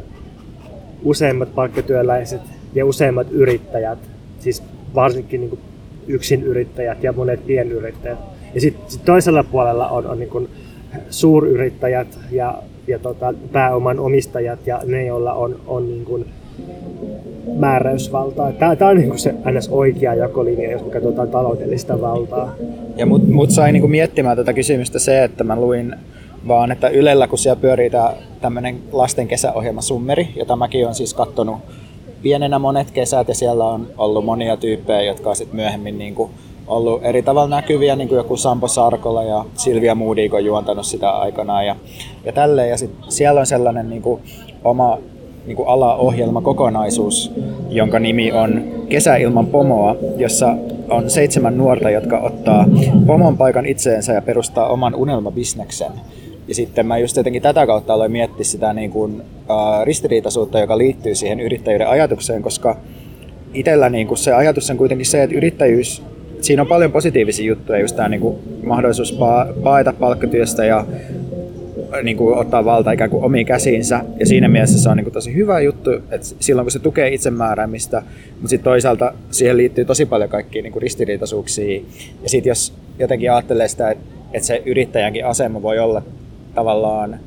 useimmat palkkatyöläiset ja useimmat yrittäjät, siis varsinkin niin kuin yksin yrittäjät ja monet pienyrittäjät. Ja sitten sit toisella puolella on, on niin kuin suuryrittäjät ja, ja tota, pääoman omistajat ja ne, joilla on, on niin kuin määräysvaltaa. Tämä, on niin kuin se ns. oikea jakolinja, jos me katsotaan taloudellista valtaa. Ja mut, mut sai niin kuin miettimään tätä kysymystä se, että mä luin vaan, että Ylellä, kun siellä pyörii tämmöinen lasten kesäohjelma Summeri, jota mäkin olen siis katsonut pienenä monet kesät ja siellä on ollut monia tyyppejä, jotka on sitten myöhemmin niin kuin ollut eri tavalla näkyviä, niin kuin joku Sampo Sarkola ja Silvia Moody on juontanut sitä aikanaan ja, ja tälleen. Ja sit siellä on sellainen niin kuin oma niin kuin alaohjelma kokonaisuus, jonka nimi on Kesä ilman pomoa, jossa on seitsemän nuorta, jotka ottaa pomon paikan itseensä ja perustaa oman unelmabisneksen. Ja sitten mä just jotenkin tätä kautta aloin miettiä sitä niin kuin, uh, ristiriitaisuutta, joka liittyy siihen yrittäjyyden ajatukseen, koska itsellä niin kuin se ajatus on kuitenkin se, että yrittäjyys, siinä on paljon positiivisia juttuja, just tämä niin kuin mahdollisuus paeta palkkatyöstä ja niin kuin ottaa valta ikään kuin omiin käsiinsä. Ja siinä mielessä se on niin kuin tosi hyvä juttu, että silloin kun se tukee itsemääräämistä, mutta sitten toisaalta siihen liittyy tosi paljon kaikkia niin kuin ristiriitaisuuksia. Ja sitten jos jotenkin ajattelee sitä, että, että se yrittäjänkin asema voi olla tavallaan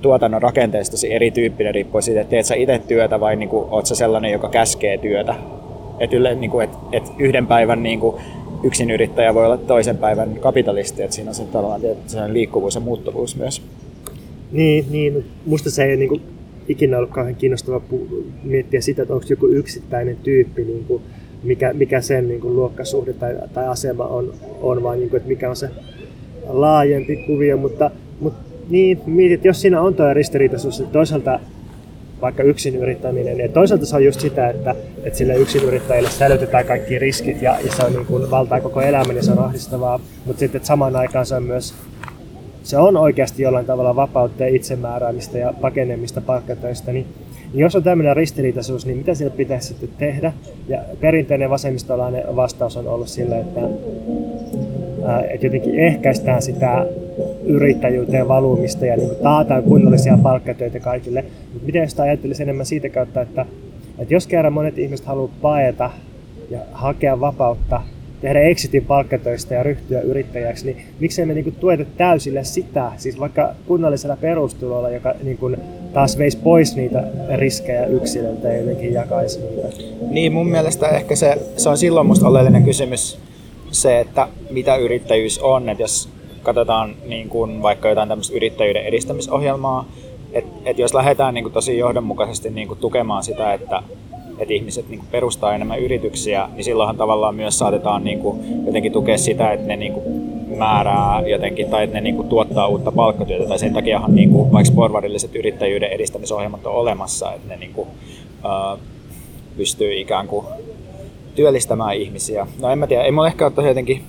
tuotannon rakenteesta tosi erityyppinen riippuen siitä, että teet sä itse työtä vai niin kuin, oot sä sellainen, joka käskee työtä. Että niin kuin, et, et yhden päivän niin kuin, yksin yrittäjä voi olla toisen päivän kapitalisti, että siinä on se tällainen liikkuvuus ja muuttuvuus myös. Niin, niin musta se ei niin kuin, ikinä ollut kauhean kiinnostava miettiä sitä, että onko joku yksittäinen tyyppi, niin kuin, mikä, mikä sen niin kuin, luokkasuhde tai, tai asema on, on vai niin kuin, että mikä on se laajempi kuvio, mutta niin, mietit, että jos siinä on tuo ristiriitaisuus, että toisaalta vaikka yksin yrittäminen, ja toisaalta se on just sitä, että, että sille yksin yrittäjille säilytetään kaikki riskit ja, ja se on niin kuin valtaa koko elämän ja se on ahdistavaa, mutta sitten että samaan aikaan se on myös se on oikeasti jollain tavalla vapautta ja itsemääräämistä ja pakenemista palkkatöistä, niin, niin jos on tämmöinen ristiriitaisuus, niin mitä sillä pitäisi sitten tehdä? Ja perinteinen vasemmistolainen vastaus on ollut sille, että, että jotenkin ehkäistään sitä yrittäjyyteen valumista ja niin taataan kunnollisia palkkatöitä kaikille. Mutta miten sitä ajattelisi enemmän siitä kautta, että, että jos kerran monet ihmiset haluaa paeta ja hakea vapautta tehdä exitin palkkatöistä ja ryhtyä yrittäjäksi, niin miksei me niinku tueta täysille sitä, siis vaikka kunnallisella perustulolla, joka niinku taas veisi pois niitä riskejä yksilöltä ja jotenkin jakaisi niitä. Niin, mun mielestä ehkä se, se on silloin musta oleellinen kysymys se, että mitä yrittäjyys on, että jos katsotaan niin kuin vaikka jotain tämmöistä yrittäjyyden edistämisohjelmaa, että et jos lähdetään niin kuin tosi johdonmukaisesti niin kuin tukemaan sitä, että että ihmiset niin kuin perustaa enemmän yrityksiä, niin silloinhan tavallaan myös saatetaan niin kuin jotenkin tukea sitä, että ne niin kuin määrää jotenkin tai että ne niin kuin tuottaa uutta palkkatyötä. Tai sen takiahan niin kuin, vaikka porvarilliset yrittäjyyden edistämisohjelmat on olemassa, että ne niin kuin, uh, pystyy ikään kuin työllistämään ihmisiä. No en mä tiedä, ei mulla ehkä ole jotenkin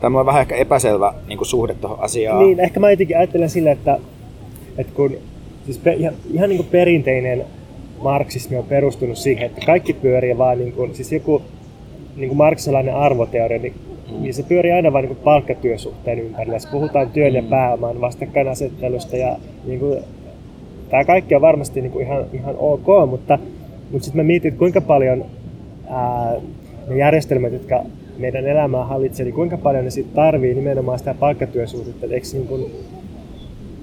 Tämä on vähän ehkä epäselvä niin kuin suhde tuohon asiaan. Niin, ehkä mä jotenkin ajattelen sillä, että, että kun siis pe, ihan, ihan niin kuin perinteinen marksismi on perustunut siihen, että kaikki pyörii vaan, niin kuin, siis joku niin kuin marksilainen arvoteoria, niin, mm. niin se pyörii aina vain niin kuin palkkatyösuhteen ympärillä. Jos puhutaan työn ja mm. pääoman vastakkainasettelusta ja niin kuin, tämä kaikki on varmasti niin kuin ihan, ihan ok, mutta, mutta sitten mä mietin, että kuinka paljon ää, ne järjestelmät, jotka meidän elämää hallitsee, niin kuinka paljon ne sitten tarvii nimenomaan sitä palkkatyösuhdetta. Eikö, niin kuin,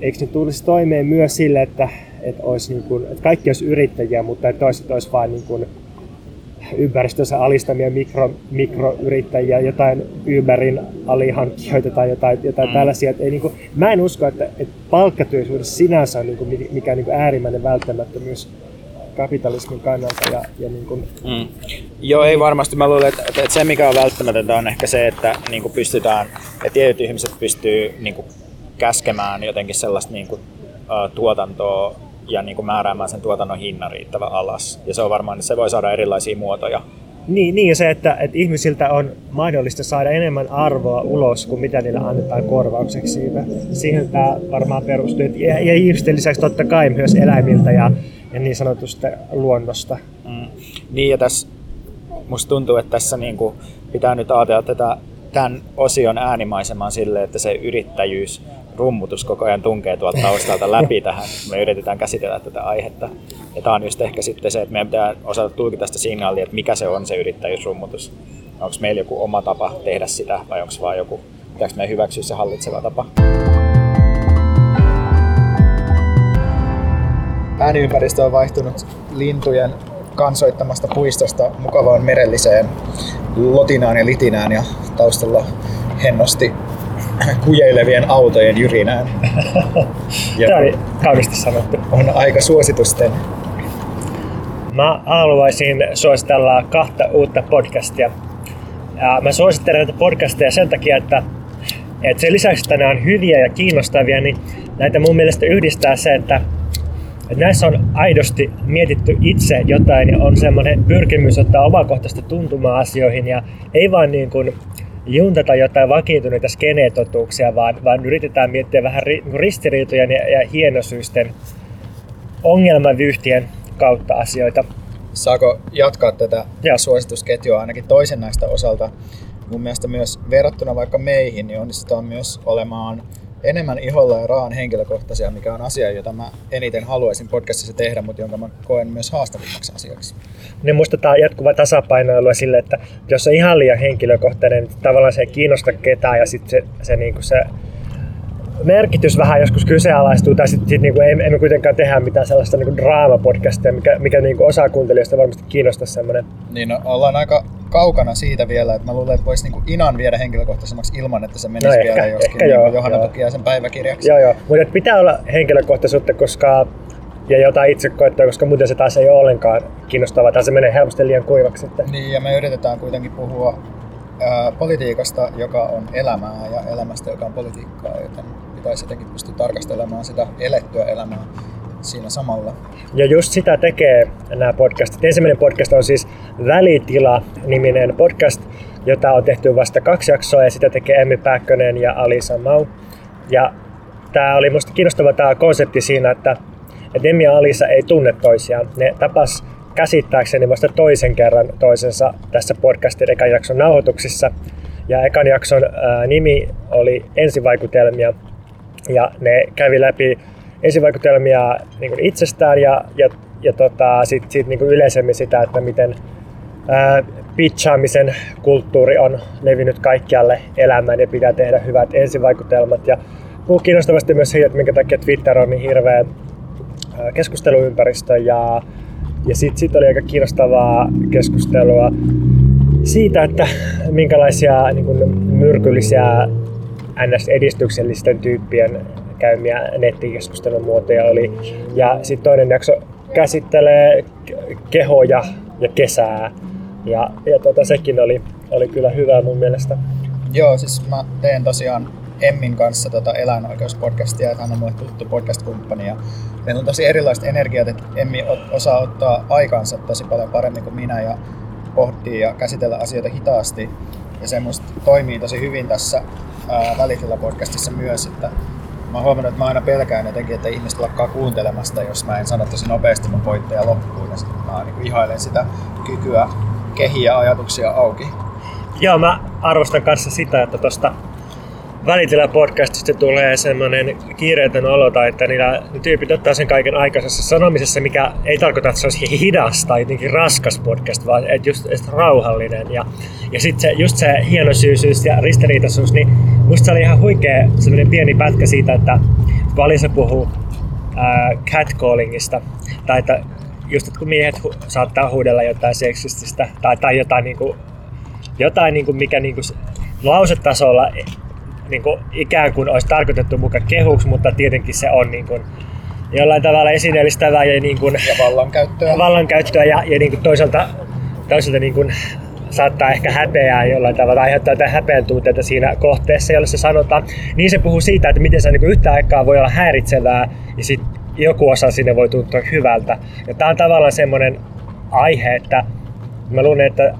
eikö ne tulisi toimeen myös sille, että että, olisi niin kuin, että kaikki olisi yrittäjiä, mutta että toiset olisi vain niin kuin ympäristössä alistamia mikro, mikroyrittäjiä, jotain Uberin alihankkijoita tai jotain, jotain mm. tällaisia. Et ei, niin kuin, mä en usko, että, että palkkatyösuhde sinänsä on niin kuin, mikään niin kuin äärimmäinen välttämättömyys kapitalismin kannalta. Ja, ja niin kuin... mm. Joo, ei varmasti. Mä luulen, että, että se mikä on välttämätöntä on ehkä se, että niin kuin pystytään, että tietyt ihmiset pystyy niin kuin käskemään jotenkin sellaista niin kuin, uh, tuotantoa ja niin kuin määräämään sen tuotannon hinnan riittävän alas. Ja se on varmaan, että se voi saada erilaisia muotoja. Niin, niin se, että, että ihmisiltä on mahdollista saada enemmän arvoa ulos kuin mitä niillä annetaan korvaukseksi siitä. Siihen tämä varmaan perustuu. Ja, ja ihmisten lisäksi totta kai myös eläimiltä ja, ja niin sanotusta luonnosta. Mm. Niin ja tässä musta tuntuu, että tässä niin kuin pitää nyt ajatella tätä tämän osion äänimaisemaan sille, että se yrittäjyys rummutus koko ajan tunkee tuolta taustalta läpi tähän. Me yritetään käsitellä tätä aihetta. Ja tämä on just ehkä sitten se, että meidän pitää osata tulkita sitä signaalia, että mikä se on se yrittäjyysrummutus. Onko meillä joku oma tapa tehdä sitä vai onko vaan joku, pitääkö meidän hyväksyä se hallitseva tapa? Ääniympäristö on vaihtunut lintujen kansoittamasta puistosta mukavaan merelliseen lotinaan ja litinään ja taustalla hennosti kujeilevien autojen jyrinään. Ja Tämä oli kaunisti sanottu. On aika suositusten. Mä haluaisin suositella kahta uutta podcastia. Ja mä suosittelen näitä podcasteja sen takia, että, että sen lisäksi, että ne on hyviä ja kiinnostavia, niin näitä mun mielestä yhdistää se, että, että näissä on aidosti mietitty itse jotain ja on semmoinen pyrkimys ottaa omakohtaista tuntumaa asioihin ja ei vaan niin kuin juntata jotain vakiintuneita skenetotuuksia, vaan, vaan yritetään miettiä vähän ri, niin ristiriitojen ja, ja hienosyisten ongelmavyyhtien kautta asioita. Saako jatkaa tätä ja. suositusketjua ainakin toisen näistä osalta? Mun mielestä myös verrattuna vaikka meihin, niin onnistutaan myös olemaan enemmän iholla ja raan henkilökohtaisia, mikä on asia, jota mä eniten haluaisin podcastissa tehdä, mutta jonka mä koen myös haastavimmaksi asiaksi. Niin musta tämä jatkuva tasapainoilu sille, että jos on ihan liian henkilökohtainen, niin tavallaan se ei kiinnosta ketään ja sitten se, se, niinku se merkitys vähän joskus kyseenalaistuu, tai sitten sit niinku, emme, emme kuitenkaan tehdä mitään sellaista niinku draamapodcastia, mikä, mikä niinku osa kuuntelijoista varmasti kiinnostaa semmoinen. Niin, no, ollaan aika kaukana siitä vielä, että mä luulen, että voisi niinku Inan viedä henkilökohtaisemmaksi ilman, että se menisi no ehkä, vielä joskin ehkä niin Johanna Tukiaisen päiväkirjaksi. Joo, joo. Mutta pitää olla henkilökohtaisuutta, koska ja jotain itsekoettua, koska muuten se taas ei ole ollenkaan kiinnostavaa, tai se menee helposti liian kuivaksi sitten. Niin, ja me yritetään kuitenkin puhua ää, politiikasta, joka on elämää, ja elämästä, joka on politiikkaa, joten pitäisi jotenkin pystyä tarkastelemaan sitä elettyä elämää siinä samalla. Ja just sitä tekee nämä podcastit. Ensimmäinen podcast on siis Välitila-niminen podcast, jota on tehty vasta kaksi jaksoa ja sitä tekee Emmi Pääkkönen ja Alisa Mau. Ja tämä oli musta kiinnostava tämä konsepti siinä, että, että Emmi ja Alisa ei tunne toisiaan. Ne tapas käsittääkseni vasta toisen kerran toisensa tässä podcastin ekan jakson nauhoituksissa. Ja ekan jakson ää, nimi oli Ensivaikutelmia. Ja ne kävi läpi esivaikutelmia niin kuin itsestään ja, ja, ja tota, sitten sit, niin kuin yleisemmin sitä, että miten ää, pitchaamisen kulttuuri on levinnyt kaikkialle elämään ja pitää tehdä hyvät ensivaikutelmat. Ja puhuu kiinnostavasti myös siitä, että minkä takia Twitter on niin hirveä keskusteluympäristö ja, ja sitten sit oli aika kiinnostavaa keskustelua siitä, että minkälaisia niin kuin, myrkyllisiä NS-edistyksellisten tyyppien käymiä nettikeskustelun muotoja oli. Ja sitten toinen jakso käsittelee kehoja ja kesää. Ja, ja tota, sekin oli, oli kyllä hyvä mun mielestä. Joo, siis mä teen tosiaan Emmin kanssa tota eläinoikeuspodcastia, hän on mulle tuttu podcast-kumppani. Ja meillä on tosi erilaiset energiat, että Emmi osaa ottaa aikansa tosi paljon paremmin kuin minä ja pohtii ja käsitellä asioita hitaasti. Ja se musta toimii tosi hyvin tässä Välitila-podcastissa myös, että mä oon huomannut, että mä aina pelkään jotenkin, että ihmiset lakkaa kuuntelemasta, jos mä en sano tosi nopeasti mun pointteja loppuun. Ja sitten mä niin ihailen sitä kykyä kehiä ajatuksia auki. Joo, mä arvostan kanssa sitä, että tuosta Välitila podcastista tulee semmoinen kiireetön olo, tai että niillä tyypit ottaa sen kaiken aikaisessa sanomisessa, mikä ei tarkoita, että se olisi hidas tai jotenkin raskas podcast, vaan että just, just rauhallinen. Ja, ja sitten se, just se hienosyysyys ja ristiriitaisuus, niin musta se oli ihan huikea semmoinen pieni pätkä siitä, että kun Alisa puhuu ää, catcallingista, tai että just että kun miehet hu- saattaa huudella jotain seksististä tai, tai jotain, niin kuin, jotain niin kuin mikä niin kuin lausetasolla niin kuin ikään kuin olisi tarkoitettu mukaan kehuksi, mutta tietenkin se on niin kuin jollain tavalla esineellistävää ja, niin kuin, Ja vallankäyttöä. vallankäyttöä ja, ja niin kuin toisaalta, toisaalta niin kuin saattaa ehkä häpeää jollain tavalla, aiheuttaa jotain häpeän tunteita siinä kohteessa, jolle se sanotaan. Niin se puhuu siitä, että miten se niin yhtä aikaa voi olla häiritsevää ja sitten joku osa sinne voi tuntua hyvältä. Ja tämä on tavallaan semmoinen aihe, että mä luulen, että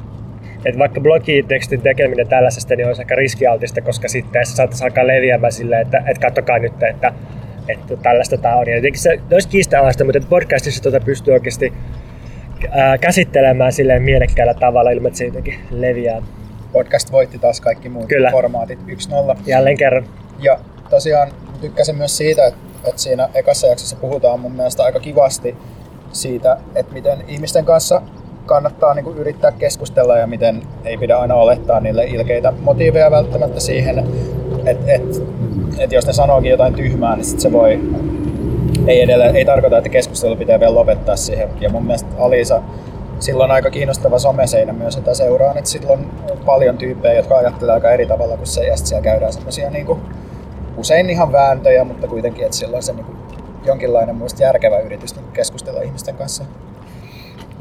että vaikka blogitekstin tekeminen tällaisesta niin olisi aika riskialtista, koska sitten se saattaisi alkaa leviämään silleen, että, että katsokaa nyt, että, että tällaista tämä on. Ja jotenkin se olisi kiistanalaista, mutta podcastissa tuota pystyy oikeasti ää, käsittelemään silleen mielekkäällä tavalla ilman, että se jotenkin leviää. Podcast voitti taas kaikki muut Kyllä. formaatit 1-0. Jälleen kerran. Ja tosiaan tykkäsin myös siitä, että, että siinä ekassa jaksossa puhutaan mun mielestä aika kivasti siitä, että miten ihmisten kanssa kannattaa niin kuin yrittää keskustella ja miten ei pidä aina olettaa niille ilkeitä motiiveja välttämättä siihen, että, että, että jos ne sanookin jotain tyhmää, niin sit se voi ei, edelleen, ei tarkoita, että keskustelu pitää vielä lopettaa siihen. Ja mun mielestä Alisa, silloin aika kiinnostava someseinä myös, että seuraan, että silloin on paljon tyyppejä, jotka ajattelee aika eri tavalla kuin se, ja sitten siellä käydään semmoisia niin kuin, usein ihan vääntöjä, mutta kuitenkin, että sillä on se niin kuin, jonkinlainen muista järkevä yritys niin keskustella ihmisten kanssa.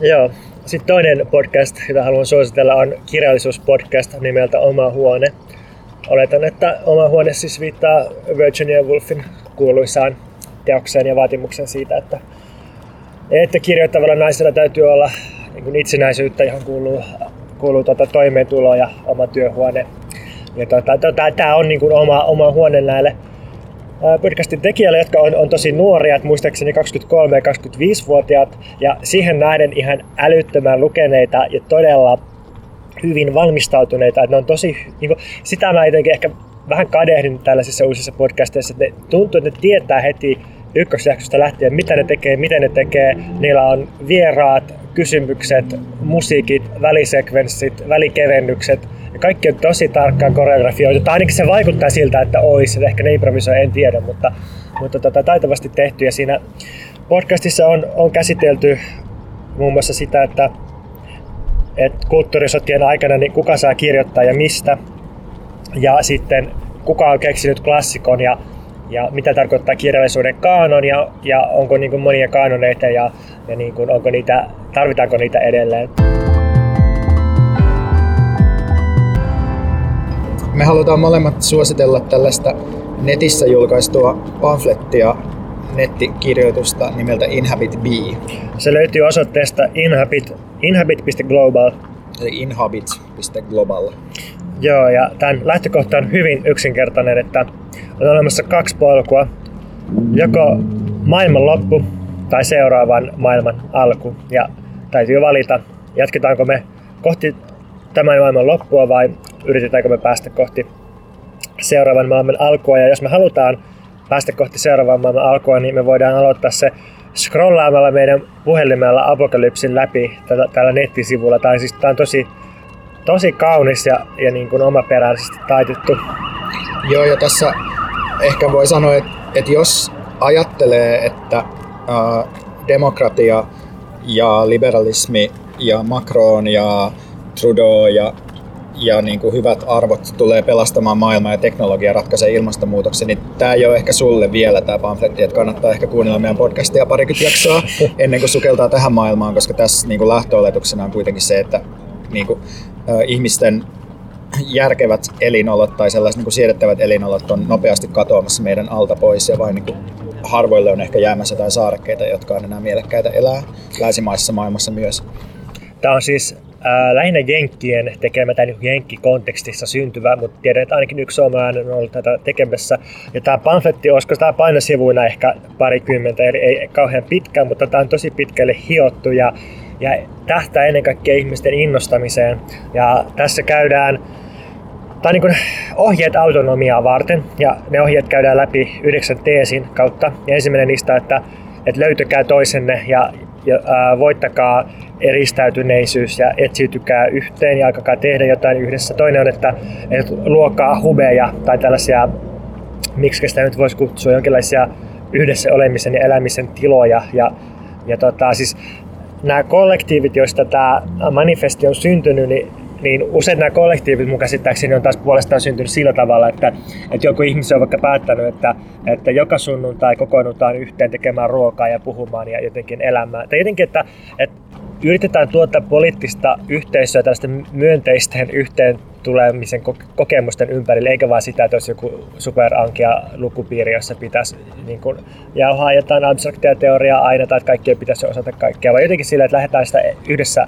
Joo. Sitten toinen podcast, jota haluan suositella, on kirjallisuuspodcast nimeltä Oma huone. Oletan, että Oma huone siis viittaa Virginia Woolfin kuuluisaan teokseen ja vaatimuksen siitä, että, että kirjoittavalla naisella täytyy olla niin kuin itsenäisyyttä, johon kuuluu, kuuluu tuota toimeentulo ja oma työhuone. Ja tuota, tuota, tämä on niin kuin oma, oma huone näille podcastin tekijöille, jotka on, on tosi nuoria, että muistaakseni 23- ja 25-vuotiaat, ja siihen nähden ihan älyttömän lukeneita ja todella hyvin valmistautuneita, että ne on tosi, niin kuin, sitä mä jotenkin ehkä vähän kadehdin tällaisissa uusissa podcasteissa, että ne tuntuu, että ne tietää heti ykkösjaksosta lähtien, mitä ne tekee, miten ne tekee. Niillä on vieraat, kysymykset, musiikit, välisekvenssit, välikevennykset. Ja kaikki on tosi tarkkaan koreografioitu. Tai ainakin se vaikuttaa siltä, että ois. Ehkä ne improvisoi, en tiedä, mutta, mutta tota, taitavasti tehty. Ja siinä podcastissa on, on käsitelty muun muassa sitä, että, että kulttuurisotien aikana niin kuka saa kirjoittaa ja mistä. Ja sitten kuka on keksinyt klassikon ja, ja mitä tarkoittaa kirjallisuuden kaanon ja, ja onko niin kuin monia kaanoneita ja, ja niin kuin, onko niitä, tarvitaanko niitä edelleen. Me halutaan molemmat suositella tällaista netissä julkaistua pamflettia, nettikirjoitusta nimeltä Inhabit B, Se löytyy osoitteesta inhabit, inhabit.global. eli inhabit.global. Joo, ja tämän lähtökohta on hyvin yksinkertainen, että on olemassa kaksi polkua. Joko maailman loppu tai seuraavan maailman alku. Ja täytyy valita, jatketaanko me kohti tämän maailman loppua vai yritetäänkö me päästä kohti seuraavan maailman alkua. Ja jos me halutaan päästä kohti seuraavan maailman alkua, niin me voidaan aloittaa se scrollaamalla meidän puhelimella apokalypsin läpi tällä, tällä nettisivulla. Tai siis tämä on tosi, tosi kaunis ja, ja niin kuin omaperäisesti taitettu. Joo, ja tässä ehkä voi sanoa, että, että jos ajattelee, että ää, demokratia ja liberalismi ja Macron ja Trudeau ja, ja niin kuin hyvät arvot tulee pelastamaan maailmaa ja teknologia ratkaisee ilmastonmuutoksen, niin tämä ei ole ehkä sulle vielä tämä pamfletti, että kannattaa ehkä kuunnella meidän podcastia parikymmentä jaksoa ennen kuin sukeltaa tähän maailmaan, koska tässä niin kuin lähtöoletuksena on kuitenkin se, että niin kuin, ihmisten järkevät elinolot tai sellaiset niin siedettävät elinolot on nopeasti katoamassa meidän alta pois ja vain niin kuin harvoille on ehkä jäämässä jotain saarekkeita, jotka on enää mielekkäitä elää länsimaisessa maailmassa myös. Tämä on siis ää, lähinnä Jenkkien tekemä tai niin Jenkki-kontekstissa syntyvä, mutta tiedän, että ainakin yksi suomalainen on ollut tätä tekemässä. Ja tämä pamfletti, olisiko tämä painosivuina ehkä parikymmentä, eli ei kauhean pitkä, mutta tämä on tosi pitkälle hiottu ja, ja tähtää ennen kaikkea ihmisten innostamiseen. Ja tässä käydään on niin kuin ohjeet autonomiaa varten ja ne ohjeet käydään läpi yhdeksän teesin kautta. Ja ensimmäinen niistä että, että löytäkää toisenne ja, ja ää, voittakaa eristäytyneisyys ja etsiytykää yhteen ja alkakaa tehdä jotain yhdessä. Toinen on, että, että luokaa hubeja tai tällaisia, miksi sitä nyt voisi kutsua, jonkinlaisia yhdessä olemisen ja elämisen tiloja. Ja, ja tota, siis nämä kollektiivit, joista tämä manifesti on syntynyt, niin niin usein nämä kollektiivit mun käsittääkseni on taas puolestaan syntynyt sillä tavalla, että, että joku ihminen on vaikka päättänyt, että, että joka sunnuntai kokoonnutaan yhteen tekemään ruokaa ja puhumaan ja jotenkin elämään. Tai jotenkin, että, että yritetään tuottaa poliittista yhteisöä tällaisten myönteisten yhteen tulemisen kokemusten ympärille, eikä vaan sitä, että olisi joku superankia lukupiiri, jossa pitäisi niin kuin, jauhaa jotain abstraktia teoriaa aina, tai että kaikkien pitäisi osata kaikkea, vaan jotenkin sillä, että lähdetään sitä yhdessä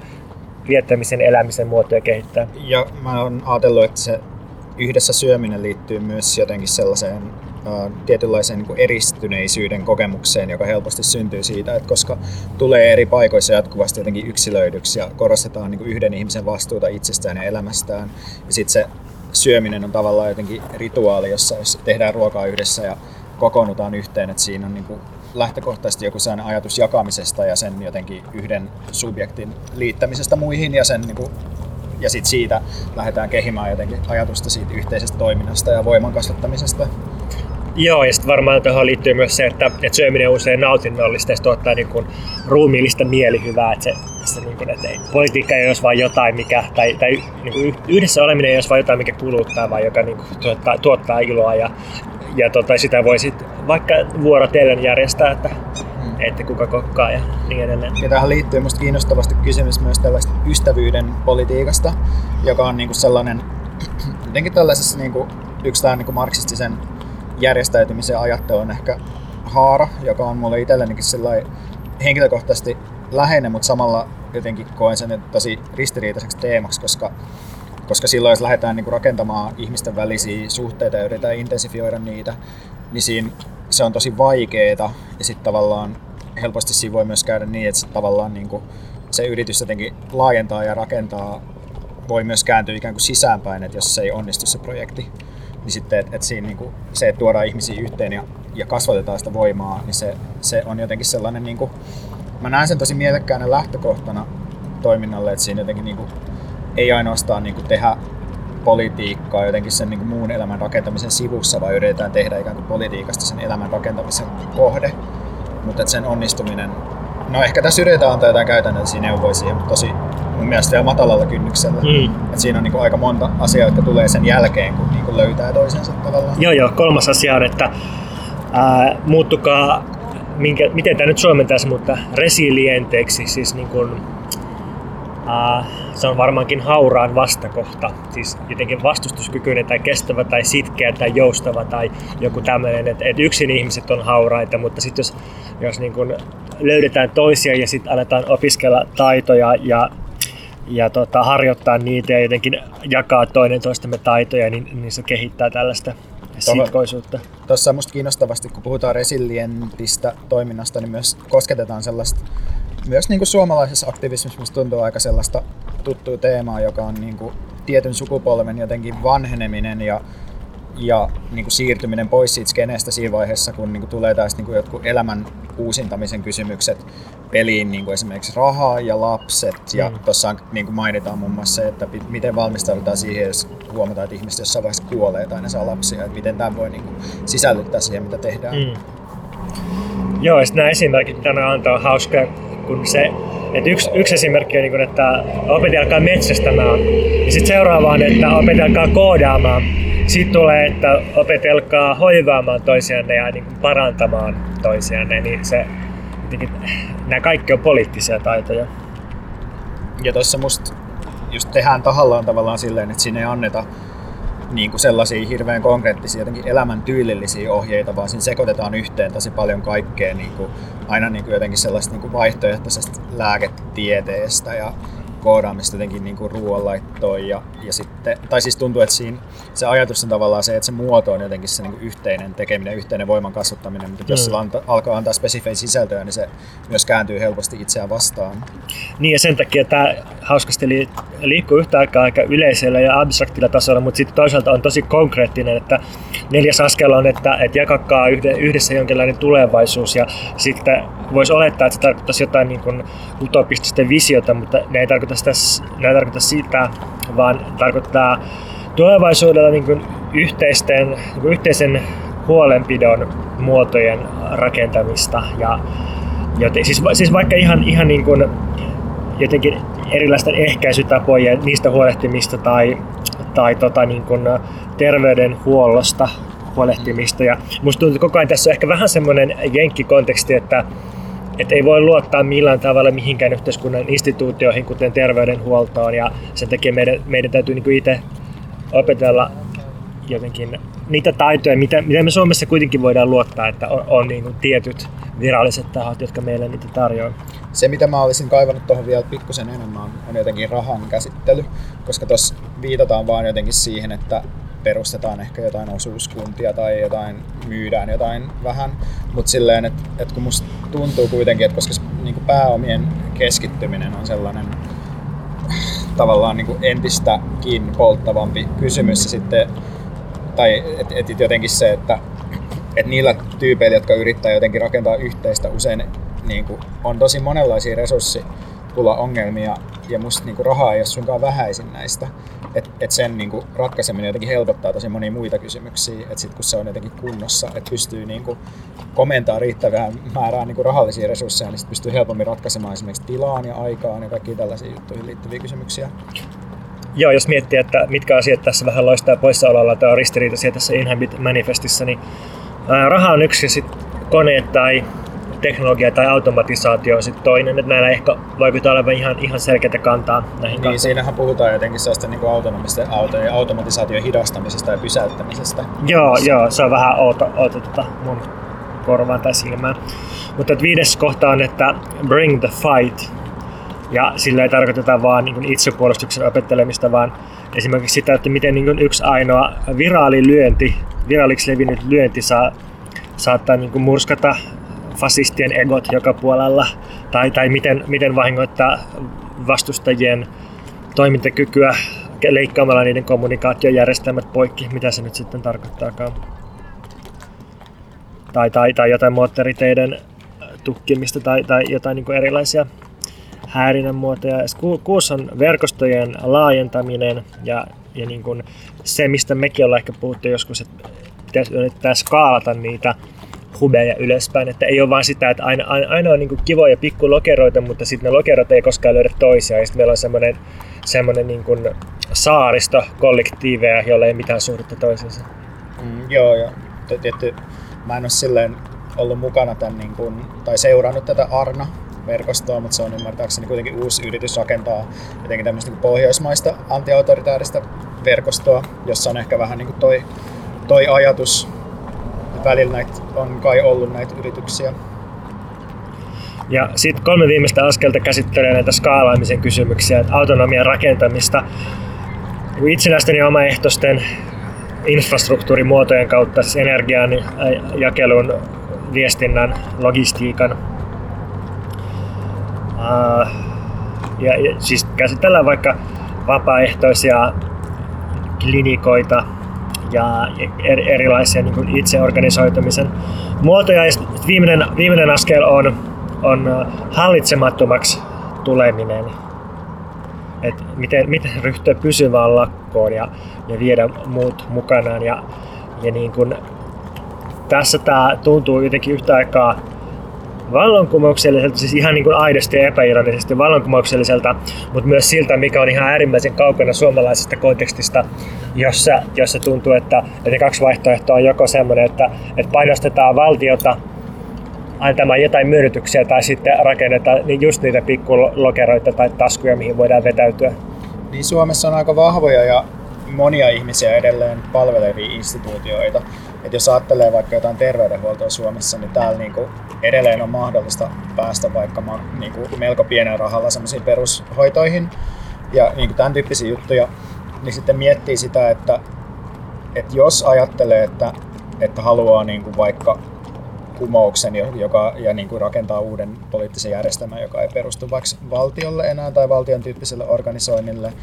viettämisen, elämisen muotoja kehittää. Ja mä oon ajatellut, että se yhdessä syöminen liittyy myös jotenkin sellaiseen tietynlaiseen niin eristyneisyyden kokemukseen, joka helposti syntyy siitä, että koska tulee eri paikoissa jatkuvasti jotenkin yksilöidyksi ja korostetaan niin yhden ihmisen vastuuta itsestään ja elämästään. Ja sitten se syöminen on tavallaan jotenkin rituaali, jossa tehdään ruokaa yhdessä ja kokoonnutaan yhteen, että siinä on niin kuin lähtökohtaisesti joku sellainen ajatus jakamisesta ja sen jotenkin yhden subjektin liittämisestä muihin ja sen niin kuin, ja sit siitä lähdetään kehimään jotenkin ajatusta siitä yhteisestä toiminnasta ja voiman kasvattamisesta. Joo, ja sitten varmaan tuohon liittyy myös se, että, että syöminen on usein nautinnollista ja se tuottaa niin kuin ruumiillista mielihyvää. Että, se, se niin kuin, että ei, politiikka ei olisi vain jotain, mikä, tai, tai niin kuin yhdessä oleminen ei olisi vain jotain, mikä kuluttaa, vaan joka niin kuin, tuottaa, tuottaa iloa ja ja tota, sitä voi sitten vaikka vuorotellen järjestää, että. Että kuka kokkaa ja niin edelleen. Ja tähän liittyy minusta kiinnostavasti kysymys myös tällaista ystävyyden politiikasta, joka on niinku sellainen jotenkin tällaisessa niinku, yksi tämä niinku marksistisen järjestäytymisen ajattelun ehkä haara, joka on mulle itsellenikin henkilökohtaisesti läheinen, mutta samalla jotenkin koen sen tosi ristiriitaiseksi teemaksi, koska koska silloin jos lähdetään niin kuin rakentamaan ihmisten välisiä suhteita ja yritetään intensifioida niitä, niin siinä se on tosi vaikeeta ja sitten tavallaan helposti siinä voi myös käydä niin, että tavallaan niin kuin se yritys jotenkin laajentaa ja rakentaa voi myös kääntyä ikään kuin sisäänpäin, että jos se ei onnistu se projekti, niin sitten että siinä niin kuin, se, että tuodaan ihmisiä yhteen ja, ja kasvatetaan sitä voimaa, niin se, se on jotenkin sellainen, niin kuin, mä näen sen tosi mielekkäänä lähtökohtana toiminnalle, että siinä jotenkin niin kuin, ei ainoastaan niin kuin tehdä politiikkaa jotenkin sen niin kuin muun elämän rakentamisen sivussa, vaan yritetään tehdä ikään kuin politiikasta sen elämän rakentamisen kohde. Mutta sen onnistuminen, no ehkä tässä yritetään antaa jotain käytännöllisiä neuvoja siihen, mutta tosi mun mielestä vielä matalalla kynnyksellä. Mm. Et siinä on niin kuin aika monta asiaa, jotka tulee sen jälkeen, kun niin kuin löytää toisensa tavallaan. Joo, joo. Kolmas asia on, että ää, muuttukaa, minkä, miten tämä nyt suomentaisi, mutta resilienteiksi, siis niin kuin, ää, se on varmaankin hauraan vastakohta. Siis jotenkin vastustuskykyinen tai kestävä tai sitkeä tai joustava tai joku tämmöinen, että, että yksin ihmiset on hauraita, mutta sitten jos, jos niin kun löydetään toisia ja sitten aletaan opiskella taitoja ja ja tota, harjoittaa niitä ja jotenkin jakaa toinen toistemme taitoja, niin, niin se kehittää tällaista sitkoisuutta. Tuossa on minusta kiinnostavasti, kun puhutaan resilientistä toiminnasta, niin myös kosketetaan sellaista myös niin kuin suomalaisessa aktivismissa tuntuu aika sellaista tuttua teemaa, joka on niin kuin tietyn sukupolven jotenkin vanheneminen ja, ja niin kuin siirtyminen pois siitä skeneestä siinä vaiheessa, kun niin kuin tulee taas niin kuin jotkut elämän uusintamisen kysymykset peliin, niin kuin esimerkiksi rahaa ja lapset. Ja mm. tuossa niin kuin mainitaan muun muassa se, että miten valmistaudutaan siihen, jos huomataan, että ihmiset jossain vaiheessa kuolee tai ne saa lapsia, että miten tämä voi niin kuin sisällyttää siihen, mitä tehdään. Mm. Joo, ja nämä esimerkit tänään antaa hauskaa kun se, että yksi, yksi esimerkki on, niin että opetelkaa metsästämään, ja sitten seuraava on, että opetelkaa koodaamaan. Sitten tulee, että opetelkaa hoivaamaan toisianne ja niin parantamaan toisianne, niin se, jotenkin, nämä kaikki on poliittisia taitoja. Ja tuossa musta just tehdään tahallaan tavallaan silleen, että sinne ei anneta niin kuin sellaisia hirveän konkreettisia jotenkin elämäntyylillisiä ohjeita, vaan siinä sekoitetaan yhteen tosi paljon kaikkea niin kuin, aina niin kuin jotenkin sellaista niin kuin vaihtoehtoisesta lääketieteestä ja koodaamista jotenkin niin kuin ruoanlaittoon ja, ja sitten, tai siis tuntuu, että siinä se ajatus on tavallaan se, että se muoto on jotenkin se niin kuin yhteinen tekeminen, yhteinen voiman kasvattaminen, mutta mm. jos sillä anta, alkaa antaa spesifejä sisältöjä, niin se myös kääntyy helposti itseään vastaan. Niin ja sen takia tämä hauskasti liikkuu yhtä aikaa aika yleisellä ja abstraktilla tasolla, mutta sitten toisaalta on tosi konkreettinen, että neljäs askel on, että, että jakakaa yhdessä jonkinlainen tulevaisuus ja sitten voisi olettaa, että se tarkoittaisi jotain niin kuin utopistista visiota, mutta ne ei tarkoita, sitä, ne ei tarkoita sitä, vaan tarkoittaa tulevaisuudella niin kuin yhteisten, niin kuin yhteisen huolenpidon muotojen rakentamista ja Joten, siis, siis vaikka ihan, ihan niin kuin jotenkin erilaisten ehkäisytapojen, niistä huolehtimista tai, tai tota niin kuin terveydenhuollosta huolehtimista. Ja musta tuntuu, että koko ajan tässä on ehkä vähän semmoinen jenkkikonteksti, että, että ei voi luottaa millään tavalla mihinkään yhteiskunnan instituutioihin, kuten terveydenhuoltoon, ja sen takia meidän, meidän täytyy niin itse opetella jotenkin niitä taitoja, mitä, mitä me Suomessa kuitenkin voidaan luottaa, että on, on niin kuin tietyt viralliset tahot, jotka meille niitä tarjoaa. Se, mitä mä olisin kaivannut tuohon vielä pikkusen enemmän, on jotenkin rahan käsittely, koska tuossa viitataan vaan jotenkin siihen, että perustetaan ehkä jotain osuuskuntia tai jotain, myydään jotain vähän, mutta silleen, että, että kun musta tuntuu kuitenkin, että koska niin kuin pääomien keskittyminen on sellainen tavallaan niin kuin entistäkin polttavampi kysymys ja sitten, tai että et jotenkin se, että et niillä tyypeillä, jotka yrittää jotenkin rakentaa yhteistä, usein niin kuin, on tosi monenlaisia resurssipula-ongelmia ja musta niin kuin, rahaa ei ole suinkaan vähäisin näistä että et sen niinku ratkaiseminen jotenkin helpottaa tosi monia muita kysymyksiä, että sitten kun se on jotenkin kunnossa, että pystyy niinku komentaa riittävää määrää niinku rahallisia resursseja, niin sit pystyy helpommin ratkaisemaan esimerkiksi tilaan ja aikaan ja kaikkiin tällaisiin juttuihin liittyviä kysymyksiä. Joo, jos miettii, että mitkä asiat tässä vähän loistaa poissaololla tai on ristiriitaisia tässä Inhabit Manifestissa, niin raha on yksi, sitten koneet tai teknologia tai automatisaatio on sitten toinen, että näillä ehkä vaikuttaa olevan ihan, ihan selkeätä kantaa näihin Niin, siinähän puhutaan jotenkin sellaista niin autonomisten autojen automatisaation hidastamisesta ja pysäyttämisestä. Joo, joo, se on vähän outo, outo tota mun korvaan tai silmään. Mutta viides kohta on, että bring the fight. Ja sillä ei tarkoiteta vaan niin itsepuolustuksen opettelemista, vaan esimerkiksi sitä, että miten niin yksi ainoa viraali lyönti, viraaliksi levinnyt lyönti saa, saattaa niin murskata fasistien egot joka puolella, tai, tai miten, miten vahingoittaa vastustajien toimintakykyä leikkaamalla niiden kommunikaatiojärjestelmät poikki, mitä se nyt sitten tarkoittaakaan. Tai, tai, tai jotain moottoriteiden tukkimista tai, tai jotain niin erilaisia häirinnän muotoja. Kuusi on verkostojen laajentaminen ja, ja niin kuin se, mistä mekin ollaan ehkä puhuttu joskus, että pitäisi yrittää skaalata niitä hubeja ylöspäin. Että ei ole vain sitä, että aina, aina, aina on niin kuin kivoja pikkulokeroita, mutta sitten ne lokerot ei koskaan löydä toisiaan. Ja sitten meillä on semmoinen, semmoinen niin kuin saaristo kollektiiveja, joilla ei mitään suhdetta toisiinsa. Mm, joo, ja tietty, mä en ole silleen ollut mukana tämän, niin kuin, tai seurannut tätä Arna verkostoa, mutta se on ymmärtääkseni kuitenkin uusi yritys rakentaa jotenkin tämmöistä niin pohjoismaista antiautoritaarista verkostoa, jossa on ehkä vähän niin kuin toi, toi ajatus välillä näitä on kai ollut näitä yrityksiä. Ja sitten kolme viimeistä askelta käsittelee näitä skaalaamisen kysymyksiä, että autonomian rakentamista itsenäisten ja omaehtoisten infrastruktuurimuotojen kautta, siis energian, jakelun, viestinnän, logistiikan. Ja, ja siis käsitellään vaikka vapaaehtoisia klinikoita, ja erilaisia niin itseorganisoitumisen muotoja. Ja viimeinen, viimeinen askel on, on hallitsemattomaksi tuleminen. Et miten, miten ryhtyä pysyvään lakkoon ja, ja viedä muut mukanaan. Ja, ja niin kuin, tässä tämä tuntuu jotenkin yhtä aikaa vallankumoukselliselta, siis ihan niin kuin aidosti ja epäironisesti vallankumoukselliselta, mutta myös siltä, mikä on ihan äärimmäisen kaukana suomalaisesta kontekstista, jossa, jossa tuntuu, että, että ne kaksi vaihtoehtoa on joko semmoinen, että, että painostetaan valtiota antamaan jotain myönnytyksiä tai sitten rakennetaan niin just niitä pikkulokeroita tai taskuja, mihin voidaan vetäytyä. Niin Suomessa on aika vahvoja ja monia ihmisiä edelleen palvelevia instituutioita. Et jos ajattelee vaikka jotain terveydenhuoltoa Suomessa, niin täällä niinku edelleen on mahdollista päästä vaikka niinku melko pienen rahalla semmoisiin perushoitoihin ja niinku tämän tyyppisiä juttuja, niin sitten miettii sitä, että, että jos ajattelee, että, että haluaa niinku vaikka kumouksen joka, ja niin kuin rakentaa uuden poliittisen järjestelmän, joka ei perustu vaikka valtiolle enää tai valtion tyyppiselle organisoinnille,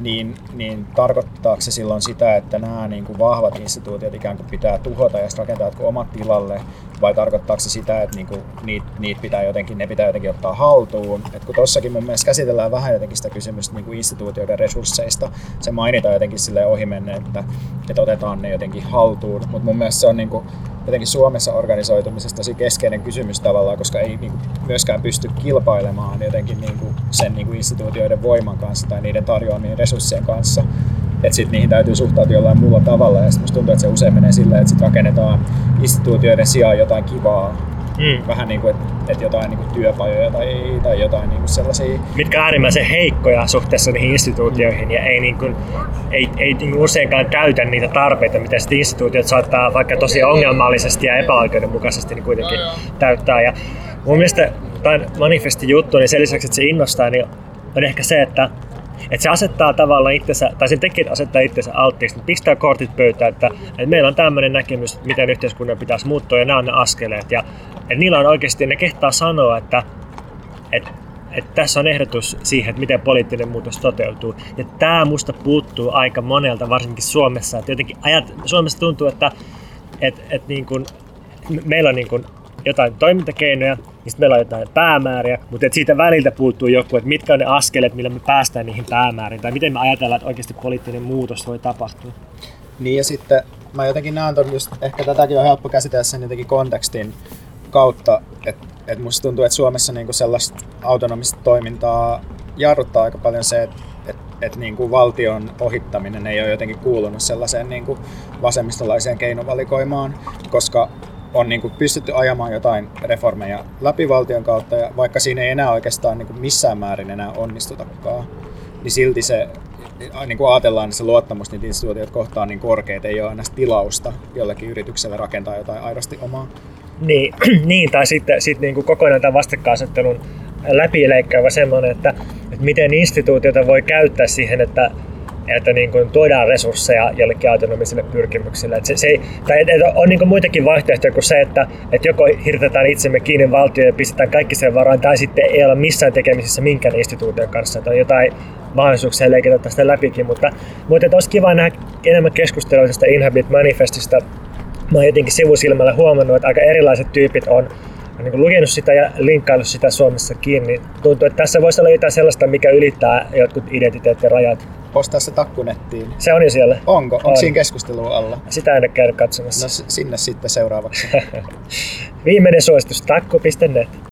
niin, niin tarkoittaako se silloin sitä, että nämä niin kuin vahvat instituutiot ikään kuin pitää tuhota ja rakentaa omat tilalle, vai tarkoittaako se sitä, että niin kuin niitä, niitä pitää jotenkin, ne pitää jotenkin ottaa haltuun? Et kun tuossakin mun mielestä käsitellään vähän jotenkin sitä kysymystä niin kuin instituutioiden resursseista, se mainitaan jotenkin sille ohimenne, että, että otetaan ne jotenkin haltuun, mutta mun mielestä se on niin kuin jotenkin Suomessa organisoitumisessa tosi keskeinen kysymys tavallaan, koska ei niin kuin, myöskään pysty kilpailemaan jotenkin niin kuin, sen niin kuin instituutioiden voiman kanssa tai niiden tarjoamien resurssien kanssa. Että sitten niihin täytyy suhtautua jollain muulla tavalla ja sitten tuntuu, että se usein menee silleen, että sitten rakennetaan instituutioiden sijaan jotain kivaa Mm. Vähän niin kuin, että et jotain niin kuin työpajoja tai, tai jotain niin kuin sellaisia. Mitkä äärimmäisen heikkoja suhteessa niihin instituutioihin ja ei, niin kuin, ei, ei niin kuin useinkaan täytä niitä tarpeita, mitä sitten instituutiot saattaa vaikka tosi ongelmallisesti ja epäoikeudenmukaisesti niin kuitenkin täyttää. Ja mun mielestä tämän manifestin juttu, niin sen lisäksi, että se innostaa, niin on ehkä se, että että se asettaa tavallaan itsensä, tai sen tekijät asettaa itsensä alttiiksi, että pistää kortit pöytään, että, että meillä on tämmöinen näkemys, miten yhteiskunnan pitäisi muuttua, ja nämä on ne askeleet. Ja että niillä on oikeasti, ne kehtaa sanoa, että, että että tässä on ehdotus siihen, että miten poliittinen muutos toteutuu. Ja tämä musta puuttuu aika monelta, varsinkin Suomessa. Että jotenkin ajat, Suomessa tuntuu, että että että niin kuin, meillä on niin kuin jotain toimintakeinoja, niin meillä on jotain päämääriä, mutta että siitä väliltä puuttuu joku, että mitkä on ne askeleet, millä me päästään niihin päämääriin, tai miten me ajatellaan, että oikeasti poliittinen muutos voi tapahtua. Niin ja sitten mä jotenkin näen ton just, ehkä tätäkin on helppo käsitellä sen jotenkin kontekstin kautta, että et musta tuntuu, että Suomessa niinku sellaista autonomista toimintaa jarruttaa aika paljon se, että et, et niinku valtion ohittaminen ei ole jotenkin kuulunut sellaiseen niinku vasemmistolaiseen keinovalikoimaan, koska on niin kuin pystytty ajamaan jotain reformeja läpi valtion kautta, ja vaikka siinä ei enää oikeastaan niin kuin missään määrin enää onnistutakaan, niin silti se niin kuin ajatellaan, että se luottamus niitä instituutioita kohtaan niin korkea, että ei ole aina tilausta jollekin yritykselle rakentaa jotain aidosti omaa. Niin, niin tai sitten sit niin kuin kokonaan tämän vastakkainasettelun läpileikkaava semmoinen, että, että miten instituutioita voi käyttää siihen, että että niin kuin tuodaan resursseja jollekin autonomisille pyrkimyksille. Että se, se ei, tai että on niin kuin muitakin vaihtoehtoja kuin se, että, että joko hirtetään itsemme kiinni valtioon ja pistetään kaikki sen varaan, tai sitten ei olla missään tekemisissä minkään instituution kanssa. Että on jotain mahdollisuuksia leikata tästä läpikin, mutta, mutta että olisi kiva nähdä enemmän keskustelua tästä Inhabit Manifestista. Mä oon jotenkin sivusilmällä huomannut, että aika erilaiset tyypit on niin kuin lukenut sitä ja linkkaillut sitä Suomessa kiinni. Tuntuu, että tässä voisi olla jotain sellaista, mikä ylittää jotkut identiteettirajat. Postaa se takkunettiin. Se on jo siellä. Onko? Onko on. siinä keskustelua alla? Sitä en ole käynyt katsomassa. No sinne sitten seuraavaksi. Viimeinen suositus, takku.net.